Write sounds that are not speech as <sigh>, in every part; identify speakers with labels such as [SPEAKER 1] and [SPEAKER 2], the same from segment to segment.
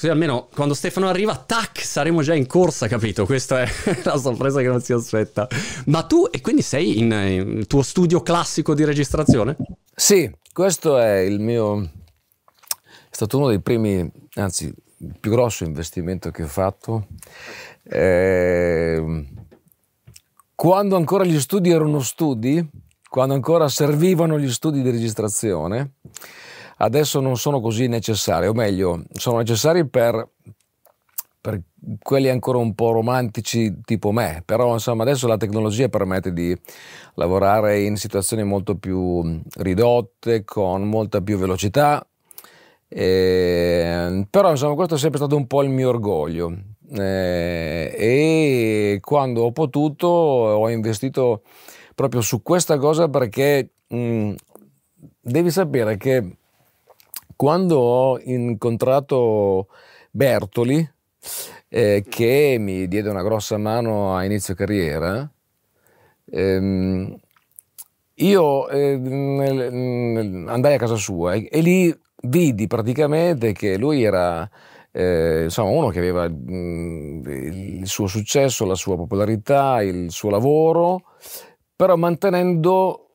[SPEAKER 1] Così almeno quando Stefano arriva, tac, saremo già in corsa, capito? Questa è <laughs> la sorpresa che non si aspetta. Ma tu, e quindi sei in, in tuo studio classico di registrazione?
[SPEAKER 2] Sì, questo è il mio... è stato uno dei primi, anzi, il più grosso investimento che ho fatto. Eh, quando ancora gli studi erano studi, quando ancora servivano gli studi di registrazione, adesso non sono così necessari, o meglio, sono necessari per, per quelli ancora un po' romantici tipo me, però insomma adesso la tecnologia permette di lavorare in situazioni molto più ridotte, con molta più velocità, eh, però insomma questo è sempre stato un po' il mio orgoglio. Eh, e quando ho potuto ho investito proprio su questa cosa perché mh, devi sapere che quando ho incontrato Bertoli, eh, che mi diede una grossa mano a inizio carriera, ehm, io eh, andai a casa sua e, e, lì vidi praticamente che lui era eh, insomma, uno che aveva mh, il suo successo, la sua popolarità, il suo lavoro, però mantenendo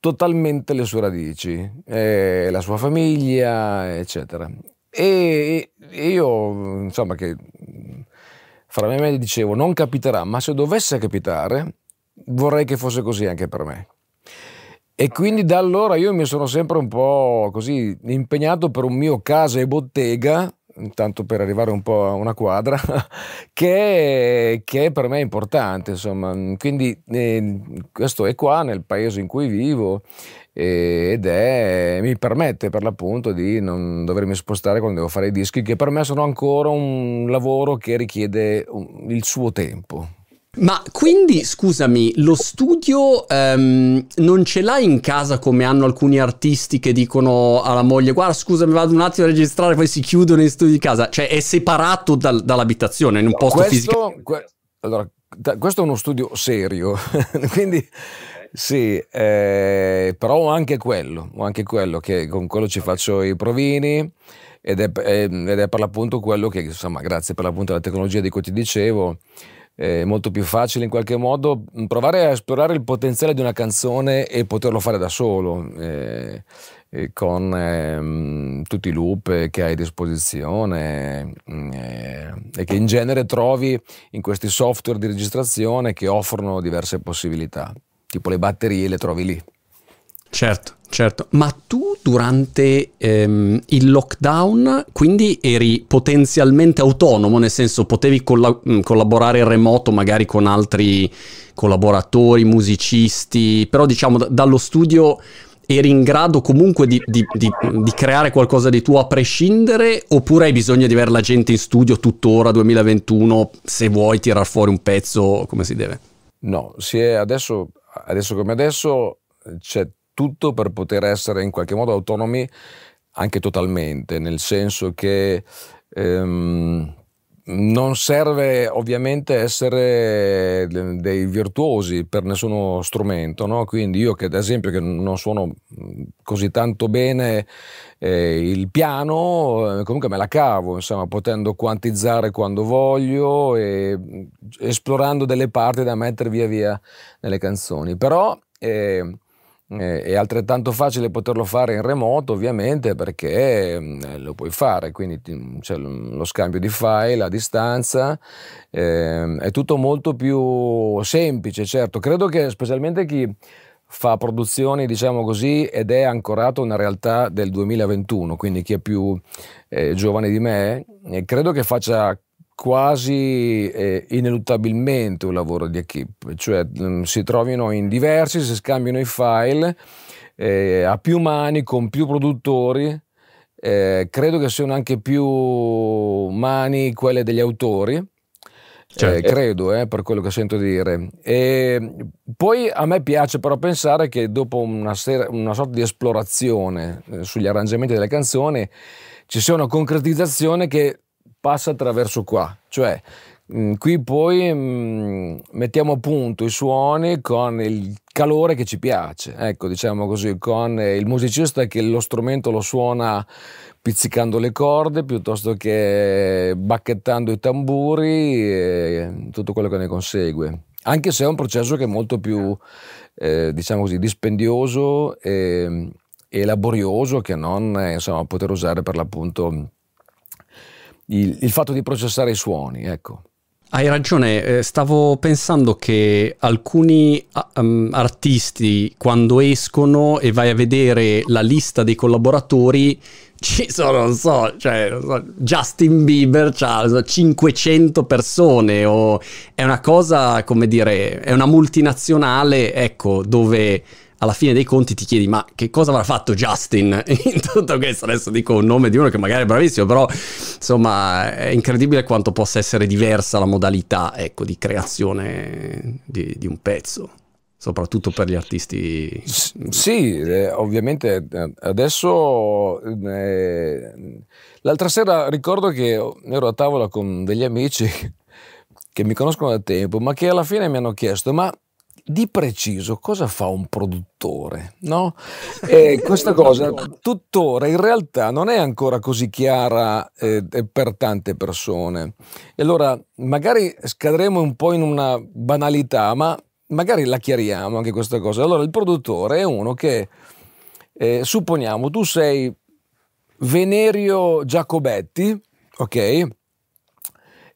[SPEAKER 2] totalmente le sue radici, eh, la sua famiglia, eccetera. E, e io, insomma, che fra me e me dicevo, non capiterà, ma se dovesse capitare, vorrei che fosse così anche per me. E quindi da allora io mi sono sempre un po' così impegnato per un mio casa e bottega tanto per arrivare un po' a una quadra, <laughs> che, che per me è importante. Insomma. Quindi eh, questo è qua nel paese in cui vivo eh, ed è, mi permette per l'appunto di non dovermi spostare quando devo fare i dischi, che per me sono ancora un lavoro che richiede il suo tempo.
[SPEAKER 1] Ma quindi, scusami, lo studio um, non ce l'hai in casa come hanno alcuni artisti che dicono alla moglie guarda scusami vado un attimo a registrare poi si chiudono in studio di casa, cioè è separato dal, dall'abitazione in un posto
[SPEAKER 2] questo,
[SPEAKER 1] fisico?
[SPEAKER 2] Que- allora, t- questo è uno studio serio, <laughs> quindi sì, eh, però ho anche quello, ho anche quello che con quello ci faccio i provini ed è, ed è per l'appunto quello che insomma grazie per l'appunto alla tecnologia di cui ti dicevo è molto più facile in qualche modo provare a esplorare il potenziale di una canzone e poterlo fare da solo. Eh, con eh, tutti i loop che hai a disposizione eh, e che in genere trovi in questi software di registrazione che offrono diverse possibilità, tipo le batterie le trovi lì.
[SPEAKER 1] Certo, certo. Ma tu durante ehm, il lockdown quindi eri potenzialmente autonomo, nel senso potevi colla- mm, collaborare in remoto magari con altri collaboratori, musicisti, però diciamo d- dallo studio eri in grado comunque di, di, di, di, creare qualcosa di tuo a prescindere oppure hai bisogno di avere la gente in studio tuttora 2021 se vuoi tirar fuori un pezzo come si deve?
[SPEAKER 2] No, si è adesso, adesso come adesso c'è tutto per poter essere in qualche modo autonomi anche totalmente, nel senso che ehm, non serve ovviamente essere dei virtuosi per nessuno strumento, no? quindi io che ad esempio che non suono così tanto bene eh, il piano, eh, comunque me la cavo, insomma, potendo quantizzare quando voglio e esplorando delle parti da mettere via via nelle canzoni. Però eh, eh, è altrettanto facile poterlo fare in remoto ovviamente perché eh, lo puoi fare, quindi c'è lo scambio di file a distanza, eh, è tutto molto più semplice, certo, credo che specialmente chi fa produzioni, diciamo così, ed è ancorato a una realtà del 2021, quindi chi è più eh, giovane di me, eh, credo che faccia quasi eh, ineluttabilmente un lavoro di equip, cioè mh, mm, si trovino in diversi, si scambiano i file eh, a più mani, con più produttori, eh, credo che siano anche più mani quelle degli autori. Eh, certo. credo, eh, per quello che sento dire. E poi a me piace però pensare che dopo una, ser- una sorta di esplorazione eh, sugli arrangiamenti delle canzoni ci sia una concretizzazione che passa attraverso qua, cioè Mm, qui poi mm, mettiamo a punto i suoni con il calore che ci piace, ecco, diciamo così, con il musicista che lo strumento lo suona pizzicando le corde piuttosto che bacchettando i tamburi e tutto quello che ne consegue. Anche se è un processo che è molto più, eh, diciamo così, dispendioso e, e laborioso che non insomma, poter usare per l'appunto il, il fatto di processare i suoni, ecco.
[SPEAKER 1] Hai ragione, eh, stavo pensando che alcuni um, artisti quando escono e vai a vedere la lista dei collaboratori <laughs> ci sono, non so, cioè, Justin Bieber ha 500 persone o è una cosa, come dire, è una multinazionale, ecco, dove alla fine dei conti ti chiedi ma che cosa avrà fatto Justin in tutto questo? Adesso dico un nome di uno che magari è bravissimo, però insomma è incredibile quanto possa essere diversa la modalità ecco, di creazione di, di un pezzo soprattutto per gli artisti.
[SPEAKER 2] Sì, eh, ovviamente eh, adesso eh, l'altra sera ricordo che ero a tavola con degli amici <laughs> che mi conoscono da tempo, ma che alla fine mi hanno chiesto "Ma di preciso cosa fa un produttore? No? E questa cosa tuttora in realtà non è ancora così chiara eh, per tante persone. E allora magari scadremo un po' in una banalità, ma magari la chiariamo anche questa cosa. Allora il produttore è uno che, eh, supponiamo, tu sei Venerio Giacobetti, ok?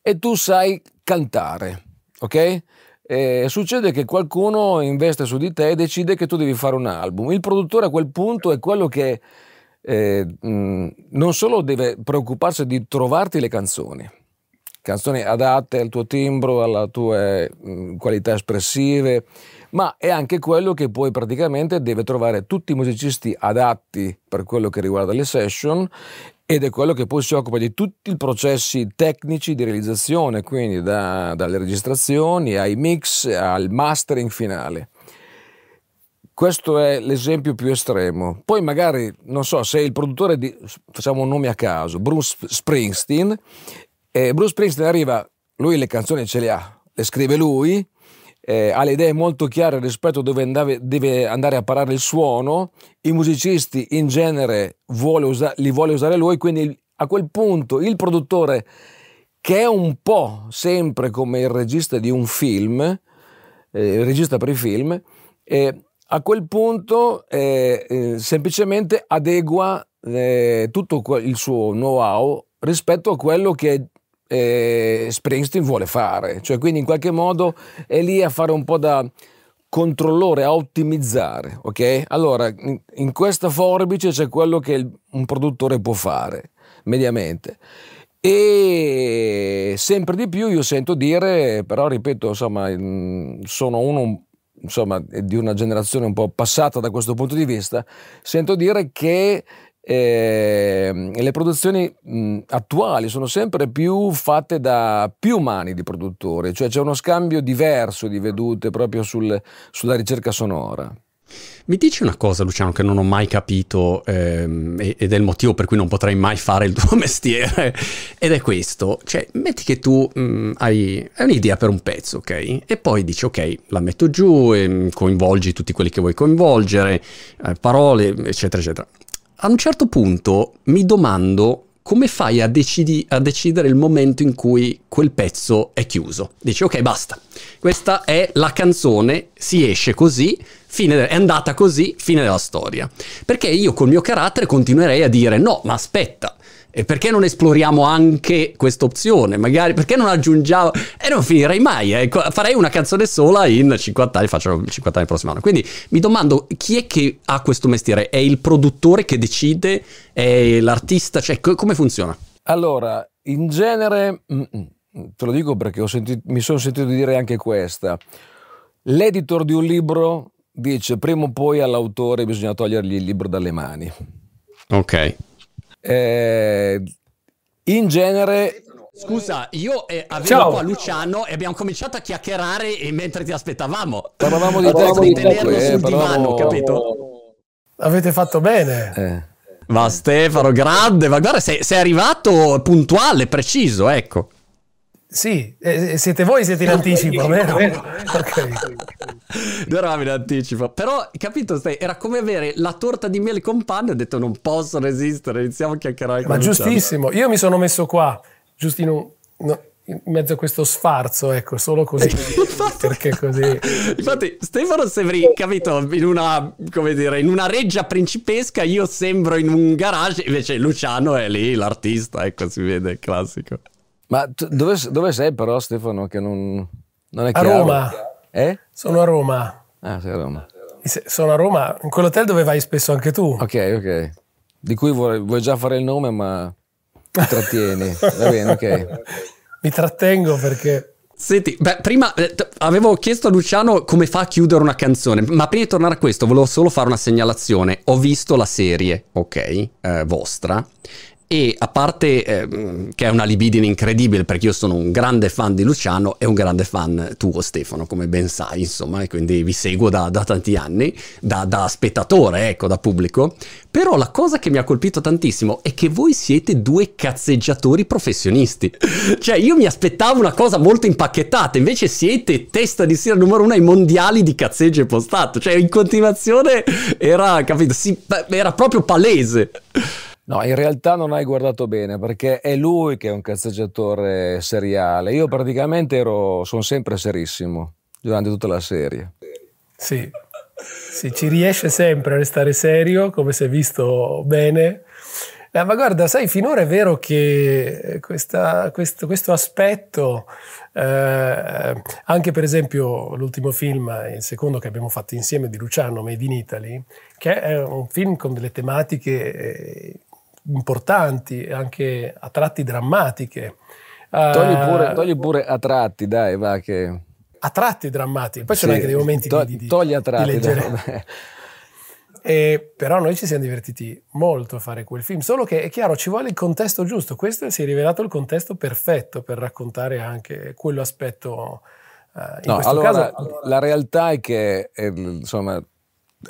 [SPEAKER 2] E tu sai cantare, ok? Eh, succede che qualcuno investe su di te e decide che tu devi fare un album. Il produttore a quel punto è quello che eh, mh, non solo deve preoccuparsi di trovarti le canzoni, canzoni adatte al tuo timbro, alle tue mh, qualità espressive, ma è anche quello che poi praticamente deve trovare tutti i musicisti adatti per quello che riguarda le session ed è quello che poi si occupa di tutti i processi tecnici di realizzazione, quindi da, dalle registrazioni ai mix al mastering finale. Questo è l'esempio più estremo. Poi magari, non so, se il produttore di, facciamo un nome a caso, Bruce Springsteen, e Bruce Springsteen arriva, lui le canzoni ce le ha, le scrive lui, eh, ha le idee molto chiare rispetto a dove andave, deve andare a parare il suono, i musicisti in genere vuole usa- li vuole usare lui, quindi a quel punto il produttore, che è un po' sempre come il regista di un film, eh, il regista per i film, eh, a quel punto eh, eh, semplicemente adegua eh, tutto il suo know-how rispetto a quello che eh, Springsteen vuole fare, cioè quindi in qualche modo è lì a fare un po' da controllore, a ottimizzare, ok? Allora, in, in questa forbice c'è quello che il, un produttore può fare, mediamente. E sempre di più io sento dire, però ripeto, insomma, sono uno insomma, di una generazione un po' passata da questo punto di vista, sento dire che eh, le produzioni mh, attuali sono sempre più fatte da più mani di produttori, cioè c'è uno scambio diverso di vedute proprio sul, sulla ricerca sonora.
[SPEAKER 1] Mi dici una cosa, Luciano, che non ho mai capito ehm, ed è il motivo per cui non potrei mai fare il tuo <laughs> mestiere, ed è questo. Cioè, metti che tu mh, hai, un'idea per un pezzo, ok? E poi dici, ok, la metto giù e coinvolgi tutti quelli che vuoi coinvolgere, eh, parole, eccetera, eccetera a un certo punto mi domando come fai a, decidi- a, decidere il momento in cui quel pezzo è chiuso. Dici ok basta, questa è la canzone, si esce così, de- è andata così, fine della storia. Perché io col mio carattere continuerei a dire no, ma aspetta, e perché non esploriamo anche questa opzione? Magari perché non aggiungiamo... E non finirei mai, eh. farei una canzone sola in 50 anni, faccio 50 anni il prossimo anno. Quindi mi domando chi è che ha questo mestiere? È il produttore che decide? È l'artista? Cioè, co- come funziona?
[SPEAKER 2] Allora, in genere, mm, mm, te lo dico perché sentito, mi sono sentito dire anche questa. L'editor di un libro dice prima o poi all'autore bisogna togliergli il libro dalle mani.
[SPEAKER 1] Ok.
[SPEAKER 2] Eh, in genere
[SPEAKER 1] Scusa, io eh, avevo Ciao. qua Luciano e abbiamo cominciato a chiacchierare mentre ti aspettavamo.
[SPEAKER 2] Parlavamo di te,
[SPEAKER 1] di tenerlo eh, sul parlavamo... divano, capito?
[SPEAKER 3] Avete fatto bene.
[SPEAKER 1] Eh. Ma Stefano, grande, ma guarda, sei, sei arrivato puntuale, preciso, ecco.
[SPEAKER 3] Sì, eh, siete voi, siete in anticipo, vero? <laughs> ok.
[SPEAKER 1] Eravamo in anticipo, però capito, stai, era come avere la torta di miele con panne, ho detto non posso resistere, iniziamo a chiacchierare.
[SPEAKER 3] Ma giustissimo, io mi sono messo qua, giusto in un... No, in mezzo a questo sfarzo, ecco, solo così. <laughs> perché così.
[SPEAKER 1] Infatti, Stefano sembri, capito, in una, come dire, in una reggia principesca, io sembro in un garage, invece Luciano è lì, l'artista, ecco, si vede, classico.
[SPEAKER 2] Ma tu, dove, dove, sei però, Stefano, che non, non è
[SPEAKER 3] chiaro? A Roma.
[SPEAKER 2] Eh?
[SPEAKER 3] Sono a Roma.
[SPEAKER 2] Ah, sei a Roma.
[SPEAKER 3] Sono a Roma, in quell'hotel dove vai spesso anche tu.
[SPEAKER 2] Ok, ok. Di cui vuoi, vuoi già fare il nome, ma ti trattieni. Va bene, ok <laughs>
[SPEAKER 3] mi trattengo perché...
[SPEAKER 1] Senti, beh, prima eh, avevo chiesto a Luciano come fa a chiudere una canzone, ma prima di tornare a questo volevo solo fare una segnalazione. Ho visto la serie, ok, eh, vostra, e a parte eh, che è una libidine incredibile perché io sono un grande fan di Luciano e un grande fan tuo Stefano come ben sai insomma e quindi vi seguo da, da tanti anni da, da, spettatore ecco da pubblico. Però la cosa che mi ha colpito tantissimo è che voi siete due cazzeggiatori professionisti. Cioè io mi aspettavo una cosa molto impacchettata invece siete testa di serie numero uno ai mondiali di cazzeggio e postato. Cioè in continuazione era capito sì, era proprio palese
[SPEAKER 2] No, in realtà non hai guardato bene perché è lui che è un cazzeggiatore seriale. Io praticamente ero, sono sempre serissimo durante tutta la serie.
[SPEAKER 3] Sì, sì ci riesce sempre a restare serio, come si è visto bene. Eh, ma guarda, sai, finora è vero che questa, questo, questo, aspetto, eh, anche per esempio l'ultimo film, il secondo che abbiamo fatto insieme di Luciano, Made in Italy, che è un film con delle tematiche eh, importanti, anche a tratti drammatiche.
[SPEAKER 2] Togli pure, uh, togli pure a tratti, dai, va che...
[SPEAKER 3] A tratti drammatici, poi sì, c'erano anche dei momenti to- di, di,
[SPEAKER 2] togli a tratti. <laughs>
[SPEAKER 3] E, però noi ci siamo divertiti molto a fare quel film, solo che è chiaro, ci vuole il contesto giusto. Questo si è rivelato il contesto perfetto per raccontare anche quell'aspetto. Uh, in no,
[SPEAKER 2] allora,
[SPEAKER 3] caso...
[SPEAKER 2] la realtà è che, eh, insomma,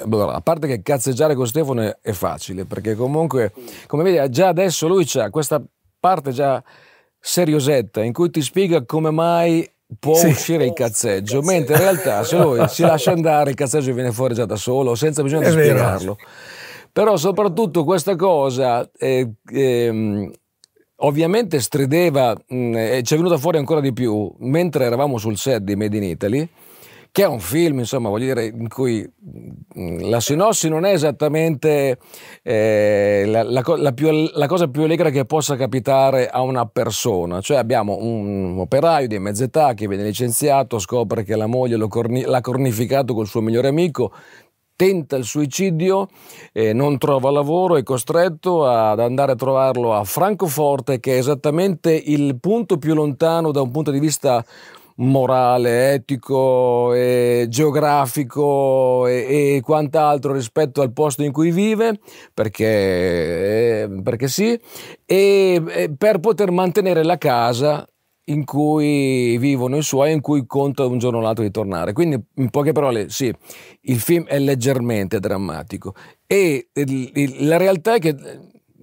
[SPEAKER 2] allora, a parte che cazzeggiare con Stefano è, è facile, perché comunque, come vedi, già adesso lui ha questa parte già seriosetta in cui ti spiega come mai può sì. uscire il cazzeggio, mentre in realtà se lui si lascia andare il cazzeggio viene fuori già da solo, senza bisogno di spiegarlo. Però soprattutto questa cosa eh, eh, ovviamente strideva mh, e ci è venuta fuori ancora di più mentre eravamo sul set di Made in Italy che è un film, insomma, voglio dire, in cui mm, la sinossi non è esattamente eh, la, la, la, più, la, cosa più allegra che possa capitare a una persona. Cioè abbiamo un operaio di mezza età che viene licenziato, scopre che la moglie corni, l'ha cornificato col suo migliore amico, tenta il suicidio, eh, non trova lavoro, è costretto ad andare a trovarlo a Francoforte, che è esattamente il punto più lontano da un punto di vista morale, etico, e geografico e, e, quant'altro rispetto al posto in cui vive, perché, eh, perché sì, e, e per poter mantenere la casa in cui vivono i suoi, in cui conta un giorno o l'altro di tornare. Quindi, in poche parole, sì, il film è leggermente drammatico. E il, il, la realtà è che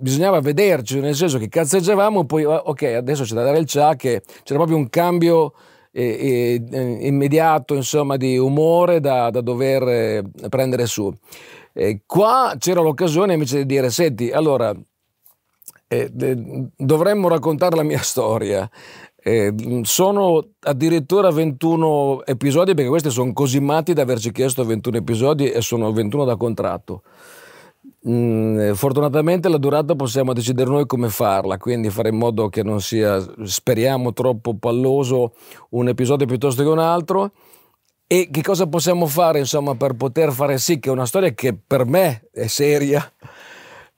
[SPEAKER 2] bisognava vederci, nel senso che cazzeggiavamo, poi ok, adesso c'è da dare il che c'era proprio un cambio e, e, immediato insomma, di umore da, da dover eh, prendere su. Qua c'era l'occasione invece di dire, senti, allora eh, dovremmo raccontare la mia <laughs> storia. Eh, sono addirittura 21 episodi perché questi sono così matti da averci chiesto 21 episodi e sono 21 da contratto. Mm, fortunatamente la durata possiamo decidere noi come farla, quindi fare in modo che non sia, speriamo, troppo palloso un episodio piuttosto che un altro. E che cosa possiamo fare, insomma, per poter fare sì che una storia che per me è seria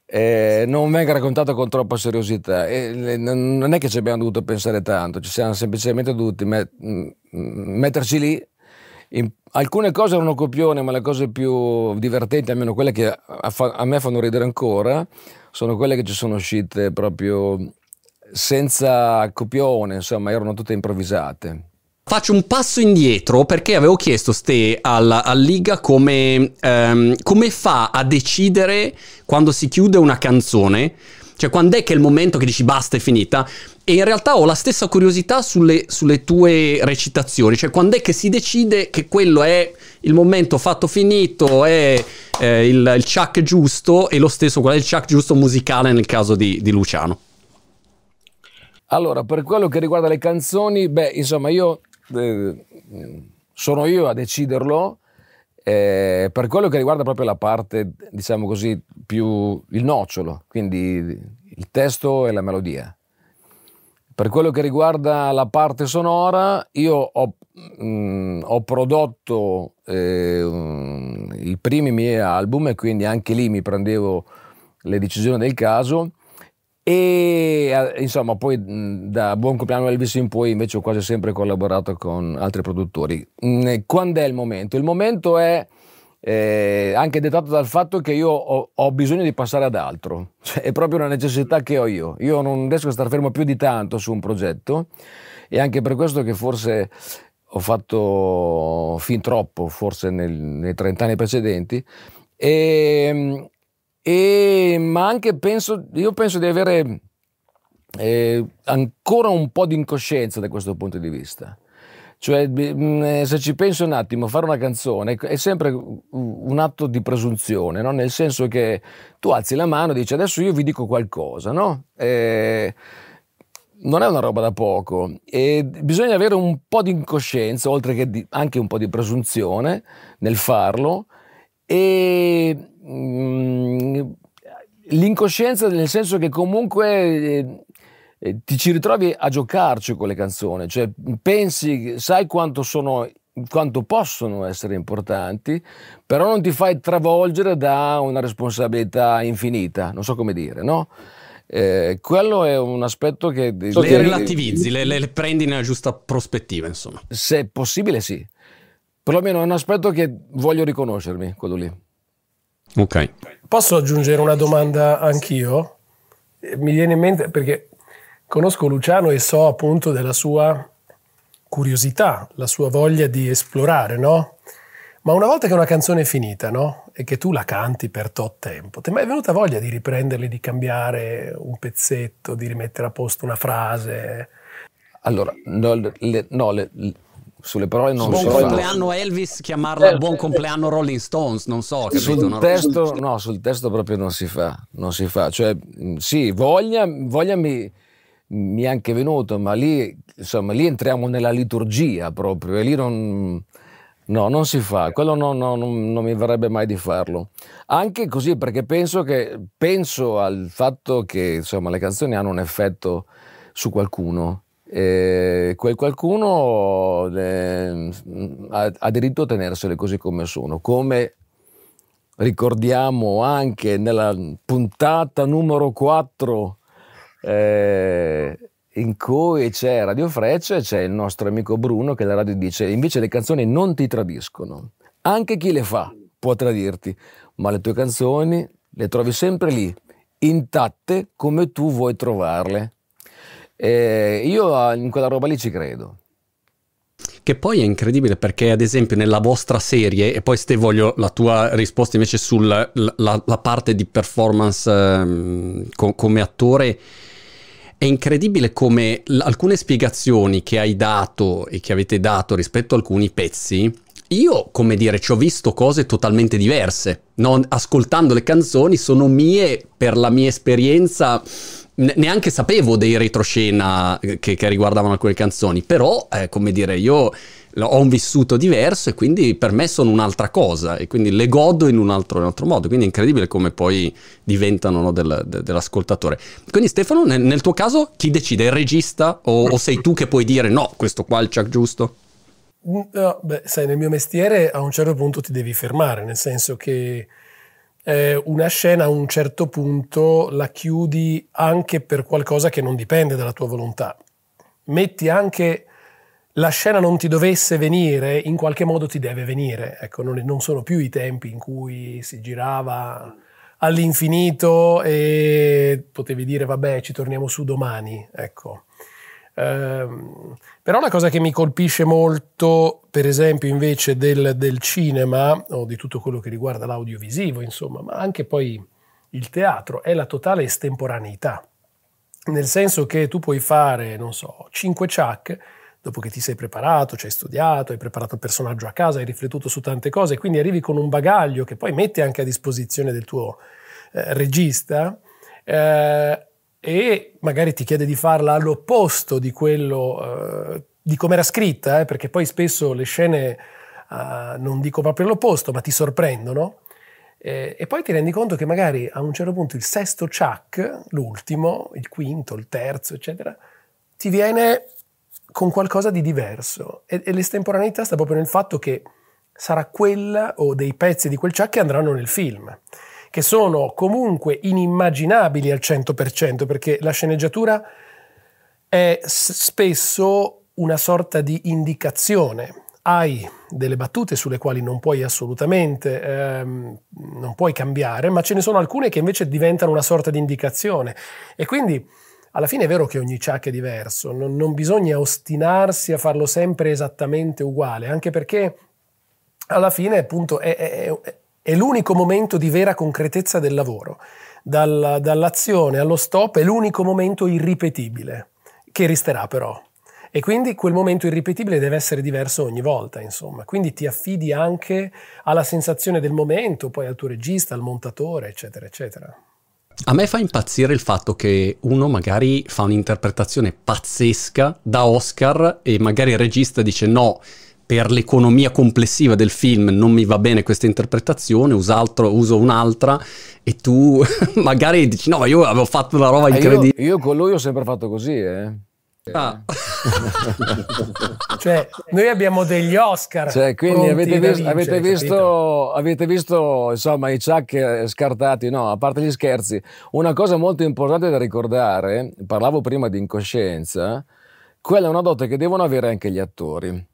[SPEAKER 2] eh, non venga raccontata con troppa seriosità. E, non è che ci abbiamo dovuto pensare tanto, ci siamo semplicemente dovuti met- metterci lì in, alcune cose erano copione, ma le cose più divertenti, almeno quelle che a, me fanno ridere ancora, sono quelle che ci sono uscite proprio senza copione, insomma, erano tutte improvvisate.
[SPEAKER 1] Faccio un passo indietro perché avevo chiesto Ste alla, alla Liga come, um, come fa a decidere quando si chiude una canzone Cioè, quando è che è il momento che dici basta, è finita? E in realtà ho la stessa curiosità sulle, sulle tue recitazioni, cioè quando è che si decide che quello è il momento fatto finito, è eh, il, il chuck giusto e lo stesso qual è il chuck giusto musicale nel caso di, di Luciano.
[SPEAKER 2] Allora, per quello che riguarda le canzoni, beh, insomma, io eh, sono io a deciderlo. Eh, per quello che riguarda proprio la parte, diciamo così, più il nocciolo, quindi il testo e la melodia. Per quello che riguarda la parte sonora, io ho, mh, mm, ho prodotto eh, i primi miei album e quindi anche lì mi prendevo le decisioni del caso e eh, insomma, poi da Buon compleanno Elvis in poi invece ho quasi sempre collaborato con altri produttori. Quando è il momento? Il momento è eh, anche dettato dal fatto che io ho, ho bisogno di passare ad altro, <laughs> cioè, è proprio una necessità che ho io. Io non riesco a stare fermo più di tanto su un progetto e anche per questo che forse ho fatto fin troppo, forse nel, nei 30 anni precedenti. E, e, ma anche penso, io penso di avere eh, ancora un po' di incoscienza da questo punto di vista. Cioè, mm, eh, se ci penso un attimo, fare una canzone è sempre un atto di presunzione, no? nel senso che tu alzi la mano e dici adesso io vi dico qualcosa, no? E non è una roba da poco e bisogna avere un po' di incoscienza, oltre che di, anche un po' di presunzione nel farlo e mm, l'incoscienza nel senso che comunque eh, eh, ti ci ritrovi a giocarci con le canzoni, cioè pensi, sai quanto sono quanto possono essere importanti, però non ti fai travolgere da una responsabilità infinita, non so come dire, no? Eh, quello è un aspetto che...
[SPEAKER 1] Le relativizzi, le, le, le prendi nella giusta prospettiva, insomma.
[SPEAKER 2] Se possibile sì. Perlomeno è un aspetto che voglio riconoscermi, quello lì.
[SPEAKER 1] Ok.
[SPEAKER 3] Posso aggiungere una domanda anch'io? Mi viene in mente perché conosco Luciano e so appunto della sua curiosità, la sua voglia di esplorare, no? Ma una volta che una canzone è finita, no? E che tu la canti per tot tempo, ti è mai venuta voglia di riprenderli, di cambiare un pezzetto, di rimettere a posto una frase?
[SPEAKER 2] Allora, no, le, no le, sulle parole non
[SPEAKER 1] buon
[SPEAKER 2] so.
[SPEAKER 1] Buon compleanno Elvis, chiamarla eh, buon compleanno Rolling Stones, non so.
[SPEAKER 2] Capito? Sul, testo, no, sul testo proprio non si fa, non si fa. Cioè, sì, voglia, voglia mi, mi è anche venuto, ma lì, insomma, lì entriamo nella liturgia proprio e lì non... No, non si fa, quello no, no, non, non, mi verrebbe mai di farlo. Anche così perché penso, che, penso al fatto che insomma, le canzoni hanno un effetto su qualcuno e quel qualcuno eh, ha, ha, diritto a tenersele così come sono, come ricordiamo anche nella puntata numero 4 eh, in cui c'è Radio Freccia e c'è il nostro amico Bruno che la radio dice invece le canzoni non ti tradiscono, anche chi le fa può tradirti, ma le tue canzoni le trovi sempre lì, intatte come tu vuoi trovarle. E io in quella roba lì ci credo.
[SPEAKER 1] Che poi è incredibile perché, ad esempio, nella vostra serie, e poi Ste voglio la tua risposta invece sulla la, la parte di performance um, co- come attore, è incredibile come l- alcune spiegazioni che hai dato e che avete dato rispetto a alcuni pezzi, io, come dire, ci ho visto cose totalmente diverse. No? Ascoltando le canzoni sono mie per la mia esperienza neanche sapevo dei retroscena che, che riguardavano alcune canzoni, però, eh, come dire, io ho un vissuto diverso e quindi per me sono un'altra cosa e quindi le godo in un altro, in un altro modo. Quindi è incredibile come poi diventano no, del, de, dell'ascoltatore. Quindi Stefano, nel, nel, tuo caso chi decide? Il regista o, o, sei tu che puoi dire no, questo qua è il chuck giusto?
[SPEAKER 3] No, beh, sai, nel mio mestiere a un certo punto ti devi fermare, nel senso che eh, una scena a un certo punto la chiudi anche per qualcosa che non dipende dalla tua volontà. Metti anche la scena non ti dovesse venire, in qualche modo ti deve venire. Ecco, non, non sono più i tempi in cui si girava all'infinito e potevi dire vabbè ci torniamo su domani. Ecco. Ehm, però la cosa che mi colpisce molto, per esempio, invece del, del, cinema o di tutto quello che riguarda l'audiovisivo, insomma, ma anche poi il teatro è la totale estemporaneità. Nel senso che tu puoi fare, non so, 5 chuck dopo che ti sei preparato, ci hai studiato, hai preparato il personaggio a casa, hai riflettuto su tante cose, quindi arrivi con un bagaglio che poi metti anche a disposizione del tuo eh, regista eh, e magari ti chiede di farla all'opposto di quello, eh, di come era scritta, eh, perché poi spesso le scene, eh, non dico proprio l'opposto, ma ti sorprendono. Eh, e poi ti rendi conto che magari a un certo punto il sesto chuck, l'ultimo, il quinto, il terzo, eccetera, ti viene con qualcosa di diverso. E, e l'estemporaneità sta proprio nel fatto che sarà quella o dei pezzi di quel ciak che andranno nel film, che sono comunque inimmaginabili al 100%, perché la sceneggiatura è spesso una sorta di indicazione. Hai delle battute sulle quali non puoi assolutamente, ehm, non puoi cambiare, ma ce ne sono alcune che invece diventano una sorta di indicazione. E quindi alla fine è vero che ogni chuck è diverso, non, non bisogna ostinarsi a farlo sempre esattamente uguale, anche perché alla fine appunto è, è l'unico momento di vera concretezza del lavoro. Dal, dall'azione allo stop è l'unico momento irripetibile, che resterà però. E quindi quel momento irripetibile deve essere diverso ogni volta, insomma. Quindi ti affidi anche alla sensazione del momento, poi al tuo regista, al montatore, eccetera, eccetera.
[SPEAKER 1] A me fa impazzire il fatto che uno magari fa un'interpretazione pazzesca da Oscar e magari il regista dice no, per l'economia complessiva del film non mi va bene questa interpretazione, uso, altro, uso un'altra e tu <laughs> magari dici no, io avevo fatto una roba incredibile.
[SPEAKER 2] Io, io con lui ho sempre fatto così, eh.
[SPEAKER 3] Ah. cioè, noi abbiamo degli Oscar.
[SPEAKER 2] Cioè, quindi avete, visto, avete, visto, avete, visto, insomma, i chuck scartati, no, a parte gli scherzi. Una cosa molto importante da ricordare, parlavo prima di incoscienza, quella è una dote che devono avere anche gli attori.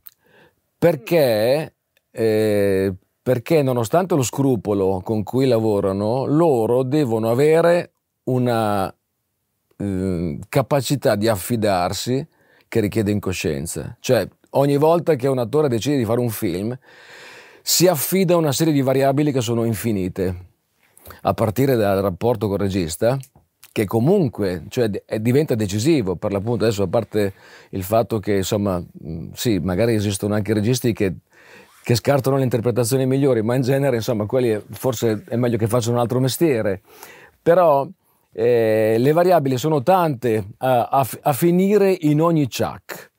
[SPEAKER 2] Perché, eh, perché nonostante lo scrupolo con cui lavorano, loro devono avere una eh, capacità di affidarsi che richiede incoscienza. Cioè, ogni volta che un attore decide di fare un film, si affida a una serie di variabili che sono infinite, a partire dal rapporto col regista, che comunque cioè, diventa decisivo, per l'appunto adesso a parte il fatto che insomma, sì, magari esistono anche registi che, che scartano le interpretazioni migliori, ma in genere insomma quelli forse è meglio che facciano un altro mestiere, però eh, le variabili sono tante a, a, a finire in ogni chuck.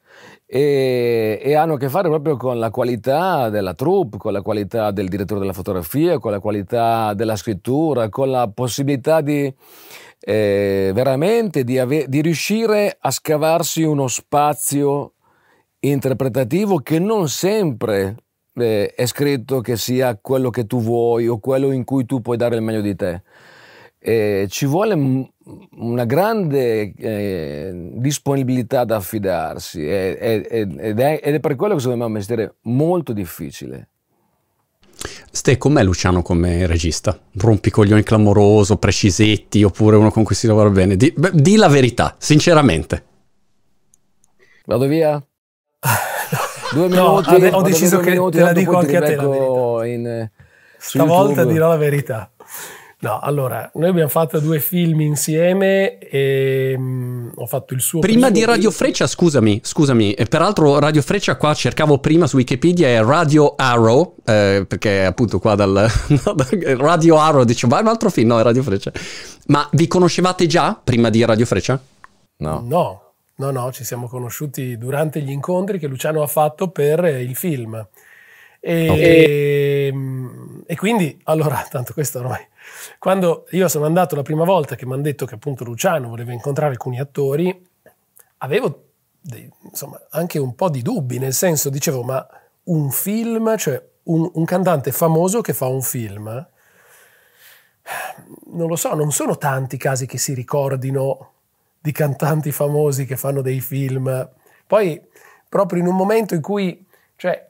[SPEAKER 2] E, e, hanno a che fare proprio con la qualità della troupe, con la qualità del direttore della fotografia, con la qualità della scrittura, con la possibilità di eh, veramente di, ave- di riuscire a scavarsi uno spazio interpretativo che non sempre eh, è scritto che sia quello che tu vuoi o quello in cui tu puoi dare il meglio di te. Eh, ci vuole una grande eh, disponibilità da affidarsi ed è, ed, è, ed è per quello che secondo me è un mestiere molto difficile.
[SPEAKER 1] Ste, com'è Luciano come regista? Rompicoglioni clamoroso, precisetti, oppure uno con cui si lavora bene? Di, beh, di la verità, sinceramente.
[SPEAKER 2] Vado via? <laughs>
[SPEAKER 3] Due minuti. No, ho deciso che minuti, te la dico anche a te la verità. In, eh, Stavolta dirò la verità. No, allora, noi abbiamo fatto due film insieme e um, ho fatto il suo...
[SPEAKER 1] Prima di Radio Freccia, scusami, scusami, e peraltro Radio Freccia qua cercavo prima su Wikipedia è Radio Arrow, eh, perché appunto qua dal... <laughs> Radio Arrow, dicevo, ma è un altro film, no, è Radio Freccia. Ma vi conoscevate già prima di Radio Freccia?
[SPEAKER 3] No. No, no, no, ci siamo conosciuti durante gli incontri che Luciano ha fatto per il film. E, okay. e, e quindi, allora, <laughs> tanto questo ormai quando io sono andato la prima volta che mi hanno detto che appunto Luciano voleva incontrare alcuni attori, avevo dei, insomma, anche un po' di dubbi, nel senso dicevo, ma un film, cioè un, un cantante famoso che fa un film, non lo so, non sono tanti casi che si ricordino di cantanti famosi che fanno dei film. Poi, proprio in un momento in cui, cioè,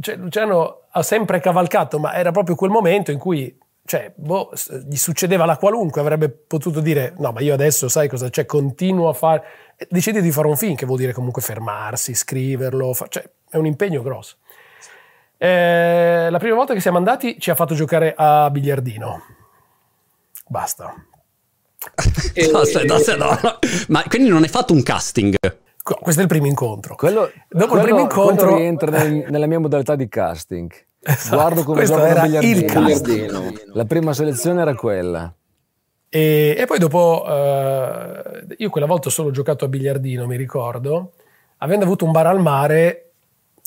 [SPEAKER 3] cioè Luciano ha sempre cavalcato, ma era proprio quel momento in cui cioè, boh, gli succedeva la qualunque, avrebbe potuto dire, no, ma io adesso sai cosa, cioè, continuo a fare, decide di fare un film, che vuol dire comunque fermarsi, scriverlo, fa... cioè, è un impegno grosso. Eh, la prima volta che siamo andati ci ha fatto giocare a biliardino. basta. <laughs>
[SPEAKER 1] no, aspetta, aspetta, no. Ma quindi non hai fatto un casting?
[SPEAKER 3] Questo è il primo incontro.
[SPEAKER 2] Quello, Dopo quello, il primo incontro rientra nel, nella mia modalità di casting. Esatto. Guardo come
[SPEAKER 3] Questo
[SPEAKER 2] gioca
[SPEAKER 3] era
[SPEAKER 2] biliardino.
[SPEAKER 3] il casting.
[SPEAKER 2] La prima selezione era quella.
[SPEAKER 3] E, e poi dopo, uh, io quella volta ho solo giocato a biliardino, mi ricordo. Avendo avuto un bar al mare,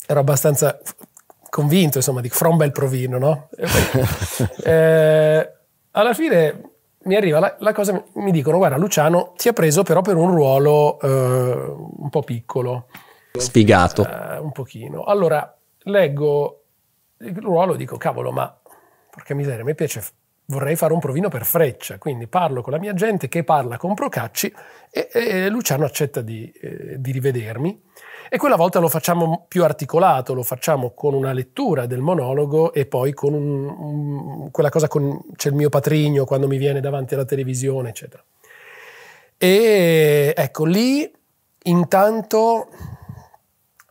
[SPEAKER 3] ero abbastanza convinto, insomma, di from bel provino, no? <laughs> eh, alla fine mi arriva la, la, cosa, mi dicono, guarda Luciano, ti ha preso però per un ruolo eh, un po' piccolo.
[SPEAKER 1] Sfigato.
[SPEAKER 3] Eh, un pochino. Allora, leggo il ruolo dico, cavolo, ma porca miseria, mi piace vorrei fare un provino per freccia, quindi parlo con la mia gente che parla con Procacci e, e Luciano accetta di, eh, di, rivedermi. E quella volta lo facciamo più articolato, lo facciamo con una lettura del monologo e poi con un, un, quella cosa con c'è il mio patrigno quando mi viene davanti alla televisione, eccetera. E ecco, lì intanto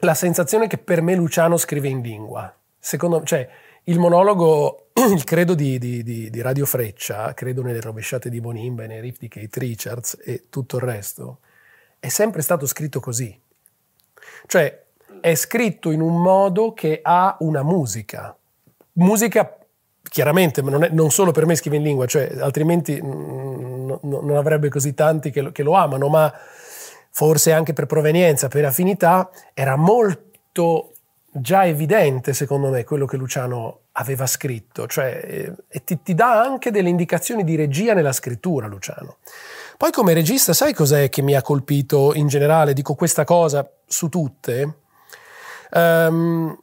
[SPEAKER 3] la sensazione che per me Luciano scrive in lingua. Secondo me, cioè, il monologo, <clears throat> il credo di, di, di, di, Radio Freccia, credo nelle rovesciate di Bonimba, nei riff di Kate Richards e tutto il resto, è sempre stato scritto così. Cioè, è scritto in un modo che ha una musica. Musica, chiaramente, non, è, non solo per me scrive in lingua, cioè, altrimenti mm, non avrebbe così tanti che lo, che lo amano, ma forse anche per provenienza, per affinità, era molto già evidente, secondo me, quello che Luciano aveva scritto, cioè, eh, e ti, ti, dà anche delle indicazioni di regia nella scrittura, Luciano. Poi come regista, sai cos'è che mi ha colpito in generale? Dico questa cosa su tutte. Um,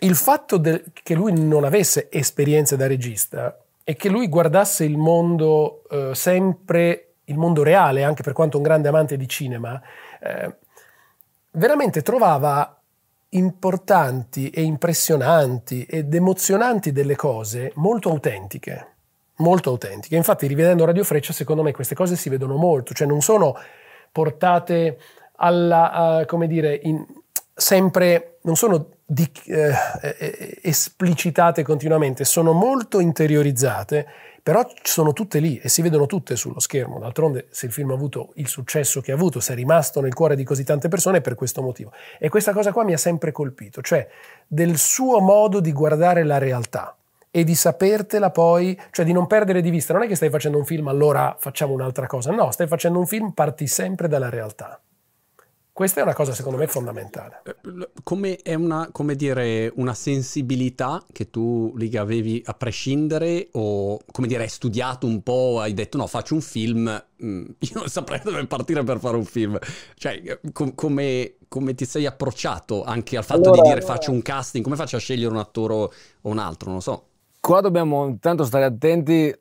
[SPEAKER 3] il fatto de- che lui non avesse esperienze da regista e che lui guardasse il mondo uh, sempre, il mondo reale, anche per quanto un grande amante di cinema, uh, veramente trovava importanti e impressionanti ed emozionanti delle cose molto autentiche, molto autentiche. Infatti, rivedendo Radio Freccia, secondo me queste cose si vedono molto, cioè non sono portate alla, uh, come dire, in, sempre, non sono di, eh, eh, esplicitate continuamente, sono molto interiorizzate però sono tutte lì e si vedono tutte sullo schermo. D'altronde, se il film ha avuto il successo che ha avuto, se è rimasto nel cuore di così tante persone, è per questo motivo. E questa cosa qua mi ha sempre colpito, cioè del suo modo di guardare la realtà e di sapertela poi, cioè di non perdere di vista. Non è che stai facendo un film, allora facciamo un'altra cosa. No, stai facendo un film, parti sempre dalla realtà. Questa è una cosa secondo me fondamentale. Eh,
[SPEAKER 1] come è una, come dire, una sensibilità che tu lì avevi a prescindere o come dire hai studiato un po', hai detto no faccio un film, mm, <laughs> io non saprei dove partire per fare un film. Cioè eh, com- come, come, ti sei approcciato anche al fatto allora, di dire faccio un casting, come faccio a scegliere un attore o un altro, non lo so.
[SPEAKER 2] Qua dobbiamo intanto stare attenti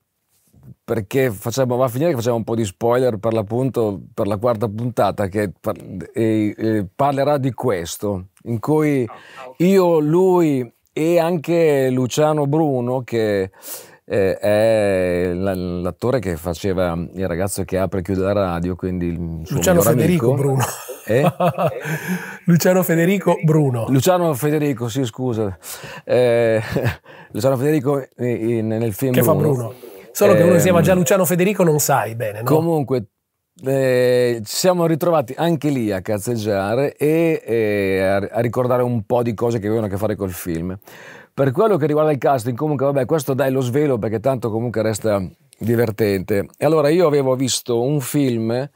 [SPEAKER 2] perché facciamo, va a finire che facciamo un po' di spoiler per l'appunto per la quarta puntata che par- e, e parlerà di questo, in cui io, lui e anche Luciano Bruno che eh, è l'attore che faceva il ragazzo che apre e chiude la radio, quindi il suo
[SPEAKER 3] Luciano Federico
[SPEAKER 2] amico.
[SPEAKER 3] Bruno.
[SPEAKER 2] Eh? <laughs>
[SPEAKER 3] Luciano Federico Bruno.
[SPEAKER 2] Luciano Federico, sì scusa. Eh, <laughs> Luciano Federico in, nel film
[SPEAKER 3] che Bruno. fa Bruno Solo che uno si chiama ehm, Luciano Federico non sai bene, no?
[SPEAKER 2] Comunque, eh, ci siamo ritrovati anche lì a cazzeggiare e eh, a, a, ricordare un po' di cose che avevano a che fare col film. Per quello che riguarda il casting, comunque, vabbè, questo dai lo svelo perché tanto comunque resta divertente. E allora io avevo visto un film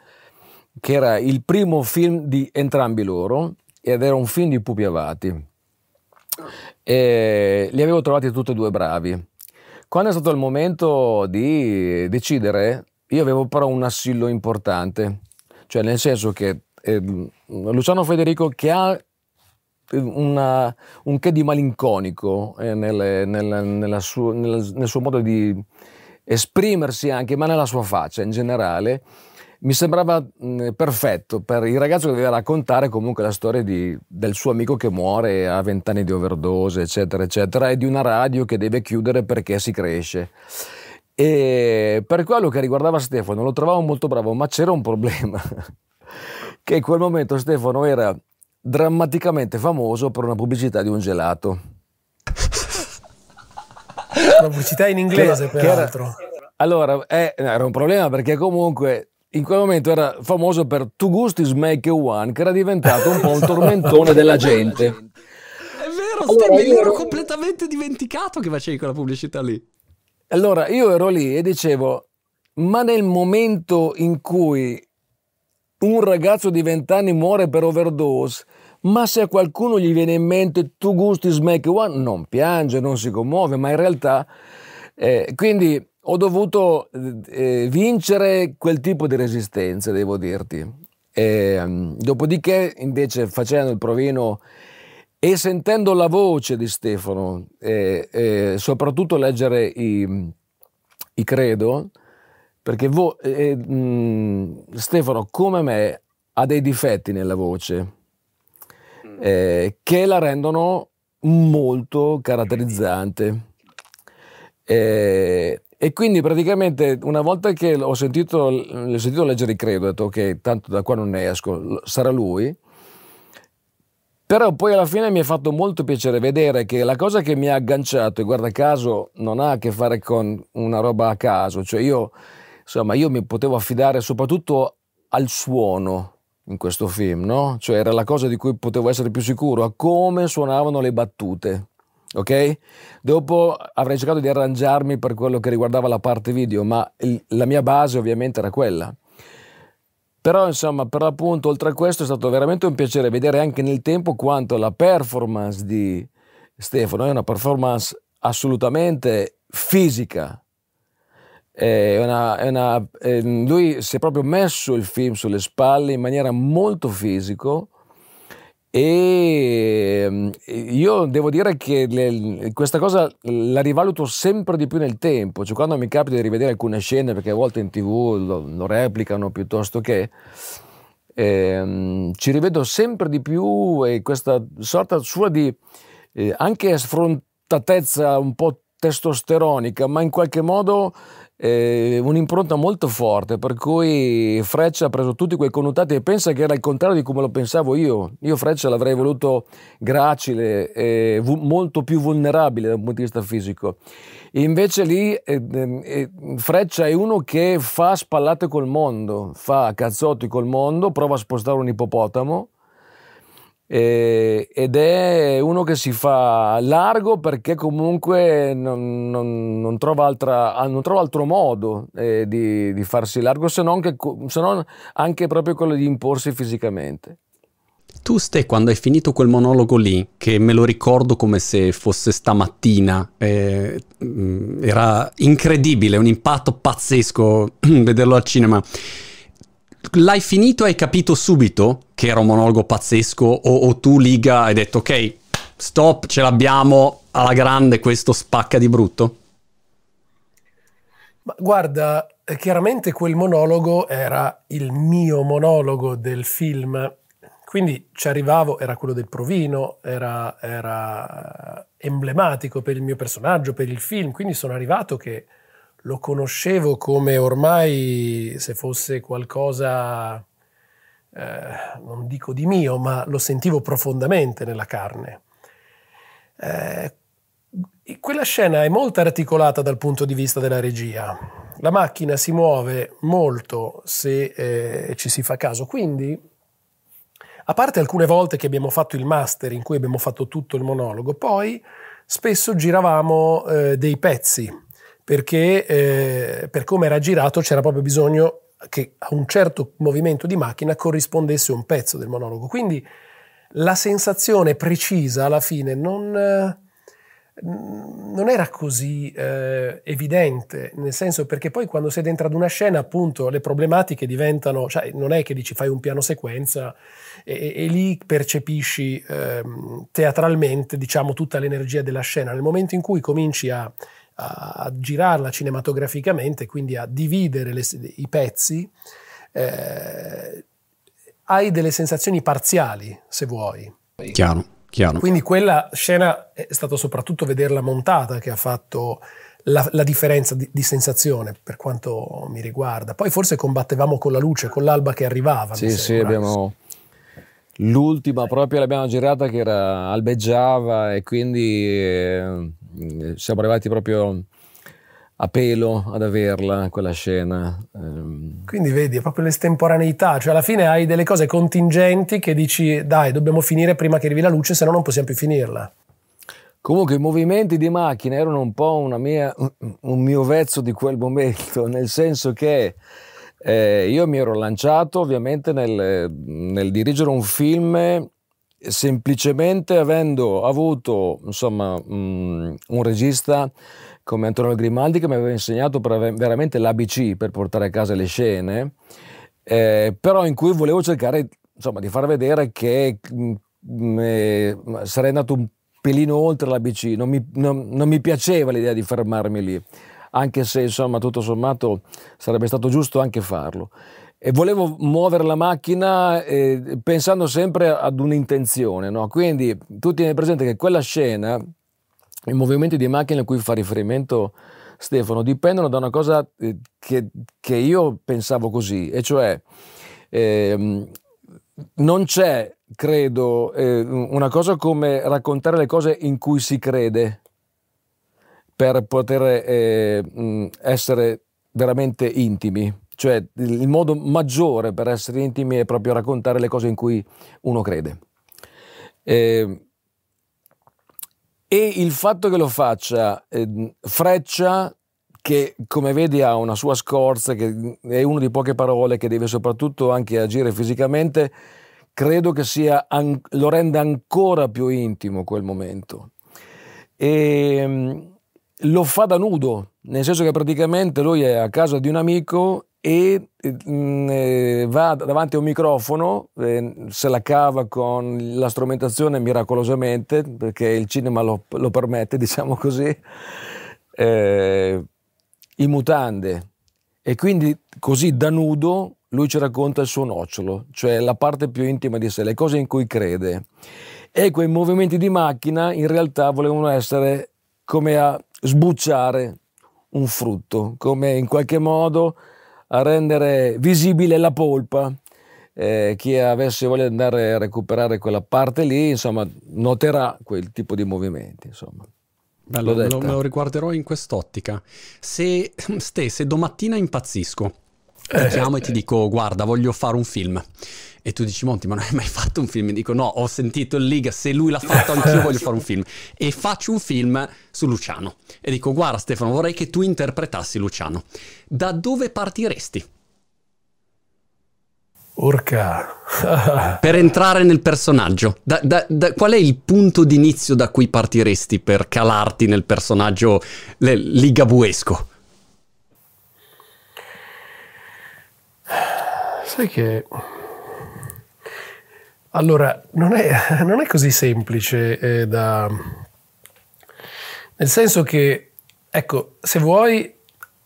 [SPEAKER 2] che era il primo film di entrambi loro ed era un film di Pupi Avati. E li avevo trovati tutti e due bravi. Quando è stato il momento di decidere, io avevo però un assillo importante, cioè nel senso che eh, Luciano Federico che ha una, un che di malinconico eh, nel, nel, suo, nel, nel suo modo di esprimersi anche, ma nella sua faccia in generale, mi sembrava mh, perfetto per il ragazzo che doveva raccontare comunque la storia di, del suo amico che muore a vent'anni di overdose, eccetera, eccetera, e di una radio che deve chiudere perché si cresce. E per quello che riguardava Stefano lo trovavo molto bravo, ma c'era un problema, <laughs> che in quel momento Stefano era drammaticamente famoso per una pubblicità di un gelato.
[SPEAKER 3] Una pubblicità in inglese,
[SPEAKER 2] che,
[SPEAKER 3] peraltro.
[SPEAKER 2] Che era, allora, eh, era un problema perché comunque in quel momento era famoso per Tu gusti Smake One, che era diventato un po' un tormentone della gente. È
[SPEAKER 1] vero, allora, Steve, io ero completamente dimenticato che facevi quella pubblicità lì.
[SPEAKER 2] Allora, io ero lì e dicevo, ma nel momento in cui un ragazzo di 20 anni muore per overdose, ma se a qualcuno gli viene in mente tu gusti Smack One, non piange, non si commuove, ma in realtà... Eh, quindi ho dovuto eh, vincere quel tipo di resistenza, devo dirti. E, dopodiché, invece, facendo il provino e sentendo la voce di Stefano, e, e soprattutto leggere i, i credo, perché vo, eh, mh, Stefano, come me, ha dei difetti nella voce mm. eh, che la rendono molto caratterizzante. Eh, e quindi praticamente una volta che ho sentito, ho sentito leggere il credo, ho detto ok, tanto da qua non ne esco, sarà lui. Però poi alla fine mi è fatto molto piacere vedere che la cosa che mi ha agganciato, e guarda caso, non ha a che fare con una roba a caso, cioè io, insomma, io mi potevo affidare soprattutto al suono in questo film, no? Cioè era la cosa di cui potevo essere più sicuro, a come suonavano le battute ok? Dopo avrei cercato di arrangiarmi per quello che riguardava la parte video, ma il, la mia base ovviamente era quella. Però insomma, per l'appunto, oltre a questo è stato veramente un piacere vedere anche nel tempo quanto la performance di Stefano è una performance assolutamente fisica. È una, è una, è, lui si è proprio messo il film sulle spalle in maniera molto fisico e ehm, io devo dire che le, questa cosa la rivaluto sempre di più nel tempo, cioè quando mi capita di rivedere alcune scene, perché a volte in tv lo, lo replicano piuttosto che, ehm, ci rivedo sempre di più e questa sorta sua di eh, anche sfrontatezza un po' testosteronica, ma in qualche modo eh, un'impronta molto forte, per cui Freccia ha preso tutti quei connotati e pensa che era il contrario di come lo pensavo io. Io Freccia l'avrei voluto gracile, e molto più vulnerabile dal punto di vista fisico. E invece lì eh, eh, Freccia è uno che fa spallate col mondo, fa cazzotti col mondo, prova a spostare un ippopotamo ed è uno che si fa largo perché comunque non, non, non, trova, altra, ah, non trova, altro modo eh, di, di, farsi largo se non, che, se non anche proprio quello di imporsi fisicamente.
[SPEAKER 1] Tu Ste, quando hai finito quel monologo lì, che me lo ricordo come se fosse stamattina, eh, era incredibile, un impatto pazzesco <clears throat> vederlo al cinema l'hai finito e hai capito subito che era un monologo pazzesco o, o tu Liga hai detto ok, stop, ce l'abbiamo alla grande, questo spacca di brutto?
[SPEAKER 3] Ma guarda, chiaramente quel monologo era il mio monologo del film, quindi ci arrivavo, era quello del provino, era, era emblematico per il mio personaggio, per il film, quindi sono arrivato che lo conoscevo come ormai se fosse qualcosa, eh, non dico di mio, ma lo sentivo profondamente nella carne. Eh, quella scena è molto articolata dal punto di vista della regia. La macchina si muove molto se eh, ci si fa caso, quindi a parte alcune volte che abbiamo fatto il master in cui abbiamo fatto tutto il monologo, poi spesso giravamo eh, dei pezzi perché eh, per come era girato c'era proprio bisogno che a un certo movimento di macchina corrispondesse un pezzo del monologo. Quindi la sensazione precisa alla fine non, eh, non era così eh, evidente, nel senso perché poi quando sei dentro ad una scena appunto le problematiche diventano, cioè non è che dici fai un piano sequenza e, e lì percepisci eh, teatralmente diciamo tutta l'energia della scena, nel momento in cui cominci a a, girarla cinematograficamente, quindi a dividere le, i pezzi, eh, hai delle sensazioni parziali, se vuoi.
[SPEAKER 1] Chiaro, chiaro.
[SPEAKER 3] Quindi quella scena è stato soprattutto vederla montata che ha fatto la, la differenza di, di, sensazione per quanto mi riguarda. Poi forse combattevamo con la luce, con l'alba che arrivava.
[SPEAKER 2] Sì, sì, abbiamo... L'ultima proprio l'abbiamo girata che era albeggiava e quindi eh, siamo arrivati proprio a pelo ad averla quella scena. Ehm.
[SPEAKER 3] Quindi vedi, è proprio l'estemporaneità, cioè alla fine hai delle cose contingenti che dici dai, dobbiamo finire prima che arrivi la luce, se no non possiamo più finirla.
[SPEAKER 2] Comunque i movimenti di macchina erano un po' mia, un mio vezzo di quel momento, <laughs> nel senso che eh, io mi ero lanciato ovviamente nel, nel dirigere un film semplicemente avendo avuto insomma, mh, un regista come Antonio Grimaldi che mi aveva insegnato veramente l'ABC per portare a casa le scene, eh, però in cui volevo cercare insomma, di far vedere che mh, eh, sarei andato un pelino oltre l'ABC, non mi, non, non mi piaceva l'idea di fermarmi lì, anche se insomma tutto sommato sarebbe stato giusto anche farlo. E volevo muovere la macchina eh, pensando sempre ad un'intenzione, no? quindi tu tieni presente che quella scena, i movimenti di macchina a cui fa riferimento Stefano, dipendono da una cosa eh, che, che io pensavo così, e cioè eh, non c'è credo, eh, una cosa come raccontare le cose in cui si crede per poter eh, essere veramente intimi. Cioè il modo maggiore per essere intimi è proprio raccontare le cose in cui uno crede. Eh, e il fatto che lo faccia eh, Freccia, che come vedi ha una sua scorza, che è una di poche parole, che deve soprattutto anche agire fisicamente, credo che sia, lo renda ancora più intimo quel momento. E ehm, lo fa da nudo, nel senso che praticamente lui è a casa di un amico e mm, eh, va davanti a un microfono, eh, se la cava con la strumentazione miracolosamente, perché il cinema lo, lo permette, <laughs> diciamo così, eh, in mutande. E quindi così da nudo lui ci racconta il suo nocciolo, cioè la parte più intima di sé, le cose in cui crede. E quei movimenti di macchina in realtà volevano essere come a sbucciare un frutto, come in qualche modo a rendere visibile la polpa. Eh, chi avesse voglia di andare a recuperare quella parte lì, insomma, noterà quel tipo di movimenti. Insomma.
[SPEAKER 1] Bello, lo, me lo riguarderò in quest'ottica. Se, <clears throat> ste, se domattina impazzisco, ti chiamo e ti dico guarda voglio fare un film. E tu dici Monti ma non hai mai fatto un film? E dico no ho sentito il Liga se lui l'ha fatto <laughs> anch'io voglio fare un film. E faccio un film su Luciano. E dico guarda Stefano vorrei che tu interpretassi Luciano. Da dove partiresti?
[SPEAKER 3] Urca. <laughs>
[SPEAKER 1] per entrare nel personaggio, da, da, da, qual è il punto d'inizio da cui partiresti per calarti nel personaggio ligabuesco?
[SPEAKER 3] Sai che... Allora, non è, <laughs> non è così semplice eh, da... Nel senso che, ecco, se vuoi,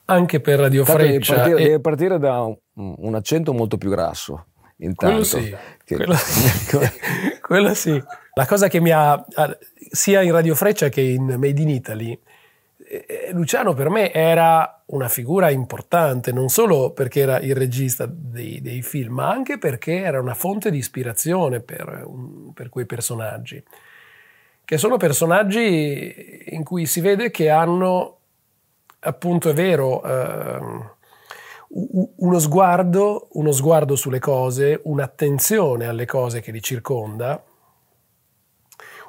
[SPEAKER 3] anche per Radio Freccia...
[SPEAKER 2] Deve partire, e... deve partire da un, un, accento molto più grasso, intanto.
[SPEAKER 3] Quello sì, che... quello, <laughs> sì. quello sì. La cosa che mi ha, sia in Radio Freccia che in Made in Italy, Luciano per me era una figura importante, non solo perché era il regista dei, dei film, ma anche perché era una fonte di ispirazione per, per, quei personaggi, che sono personaggi in cui si vede che hanno, appunto è vero, eh, uno sguardo, uno sguardo sulle cose, un'attenzione alle cose che li circonda,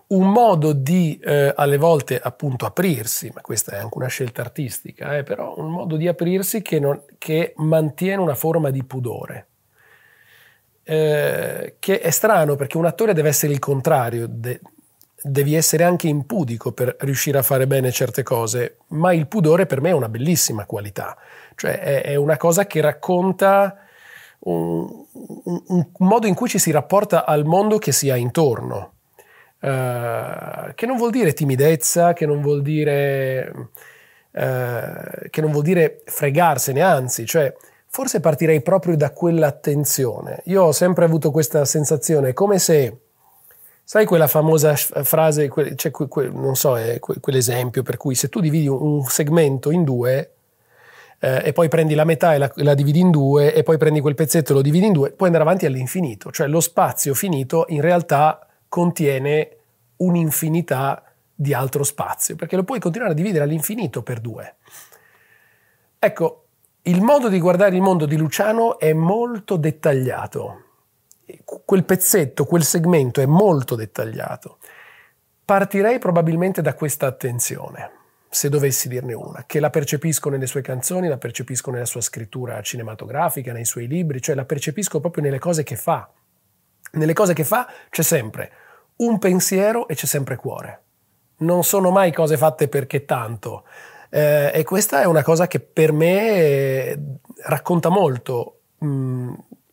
[SPEAKER 3] un modo di eh, alle volte appunto aprirsi, ma questa è anche una scelta artistica, eh, però un modo di aprirsi che, non, che mantiene una forma di pudore. Eh, che è strano perché un attore deve essere il contrario, de, devi essere anche impudico per riuscire a fare bene certe cose, ma il pudore per me è una bellissima qualità, cioè è, è una cosa che racconta un, un, un modo in cui ci si rapporta al mondo che si ha intorno Uh, che non vuol dire timidezza, che non vuol dire, uh, che non vuol dire fregarsene, anzi, cioè forse partirei proprio da quell'attenzione. Io ho sempre avuto questa sensazione, come se, sai quella famosa frase, que, cioè, que, que, non so, è quell'esempio per cui se tu dividi un segmento in due, eh, e poi prendi la metà e la, la, dividi in due, e poi prendi quel pezzetto e lo dividi in due, puoi andare avanti all'infinito. Cioè lo spazio finito in realtà contiene un'infinità di altro spazio, perché lo puoi continuare a dividere all'infinito per due. Ecco, il modo di guardare il mondo di Luciano è molto dettagliato. Quel pezzetto, quel segmento è molto dettagliato. Partirei probabilmente da questa attenzione, se dovessi dirne una, che la percepisco nelle sue canzoni, la percepisco nella sua scrittura cinematografica, nei suoi libri, cioè la percepisco proprio nelle cose che fa. Nelle cose che fa c'è sempre un pensiero e c'è sempre cuore. Non sono mai cose fatte perché tanto. Eh, e questa è una cosa che per me eh, racconta molto mh,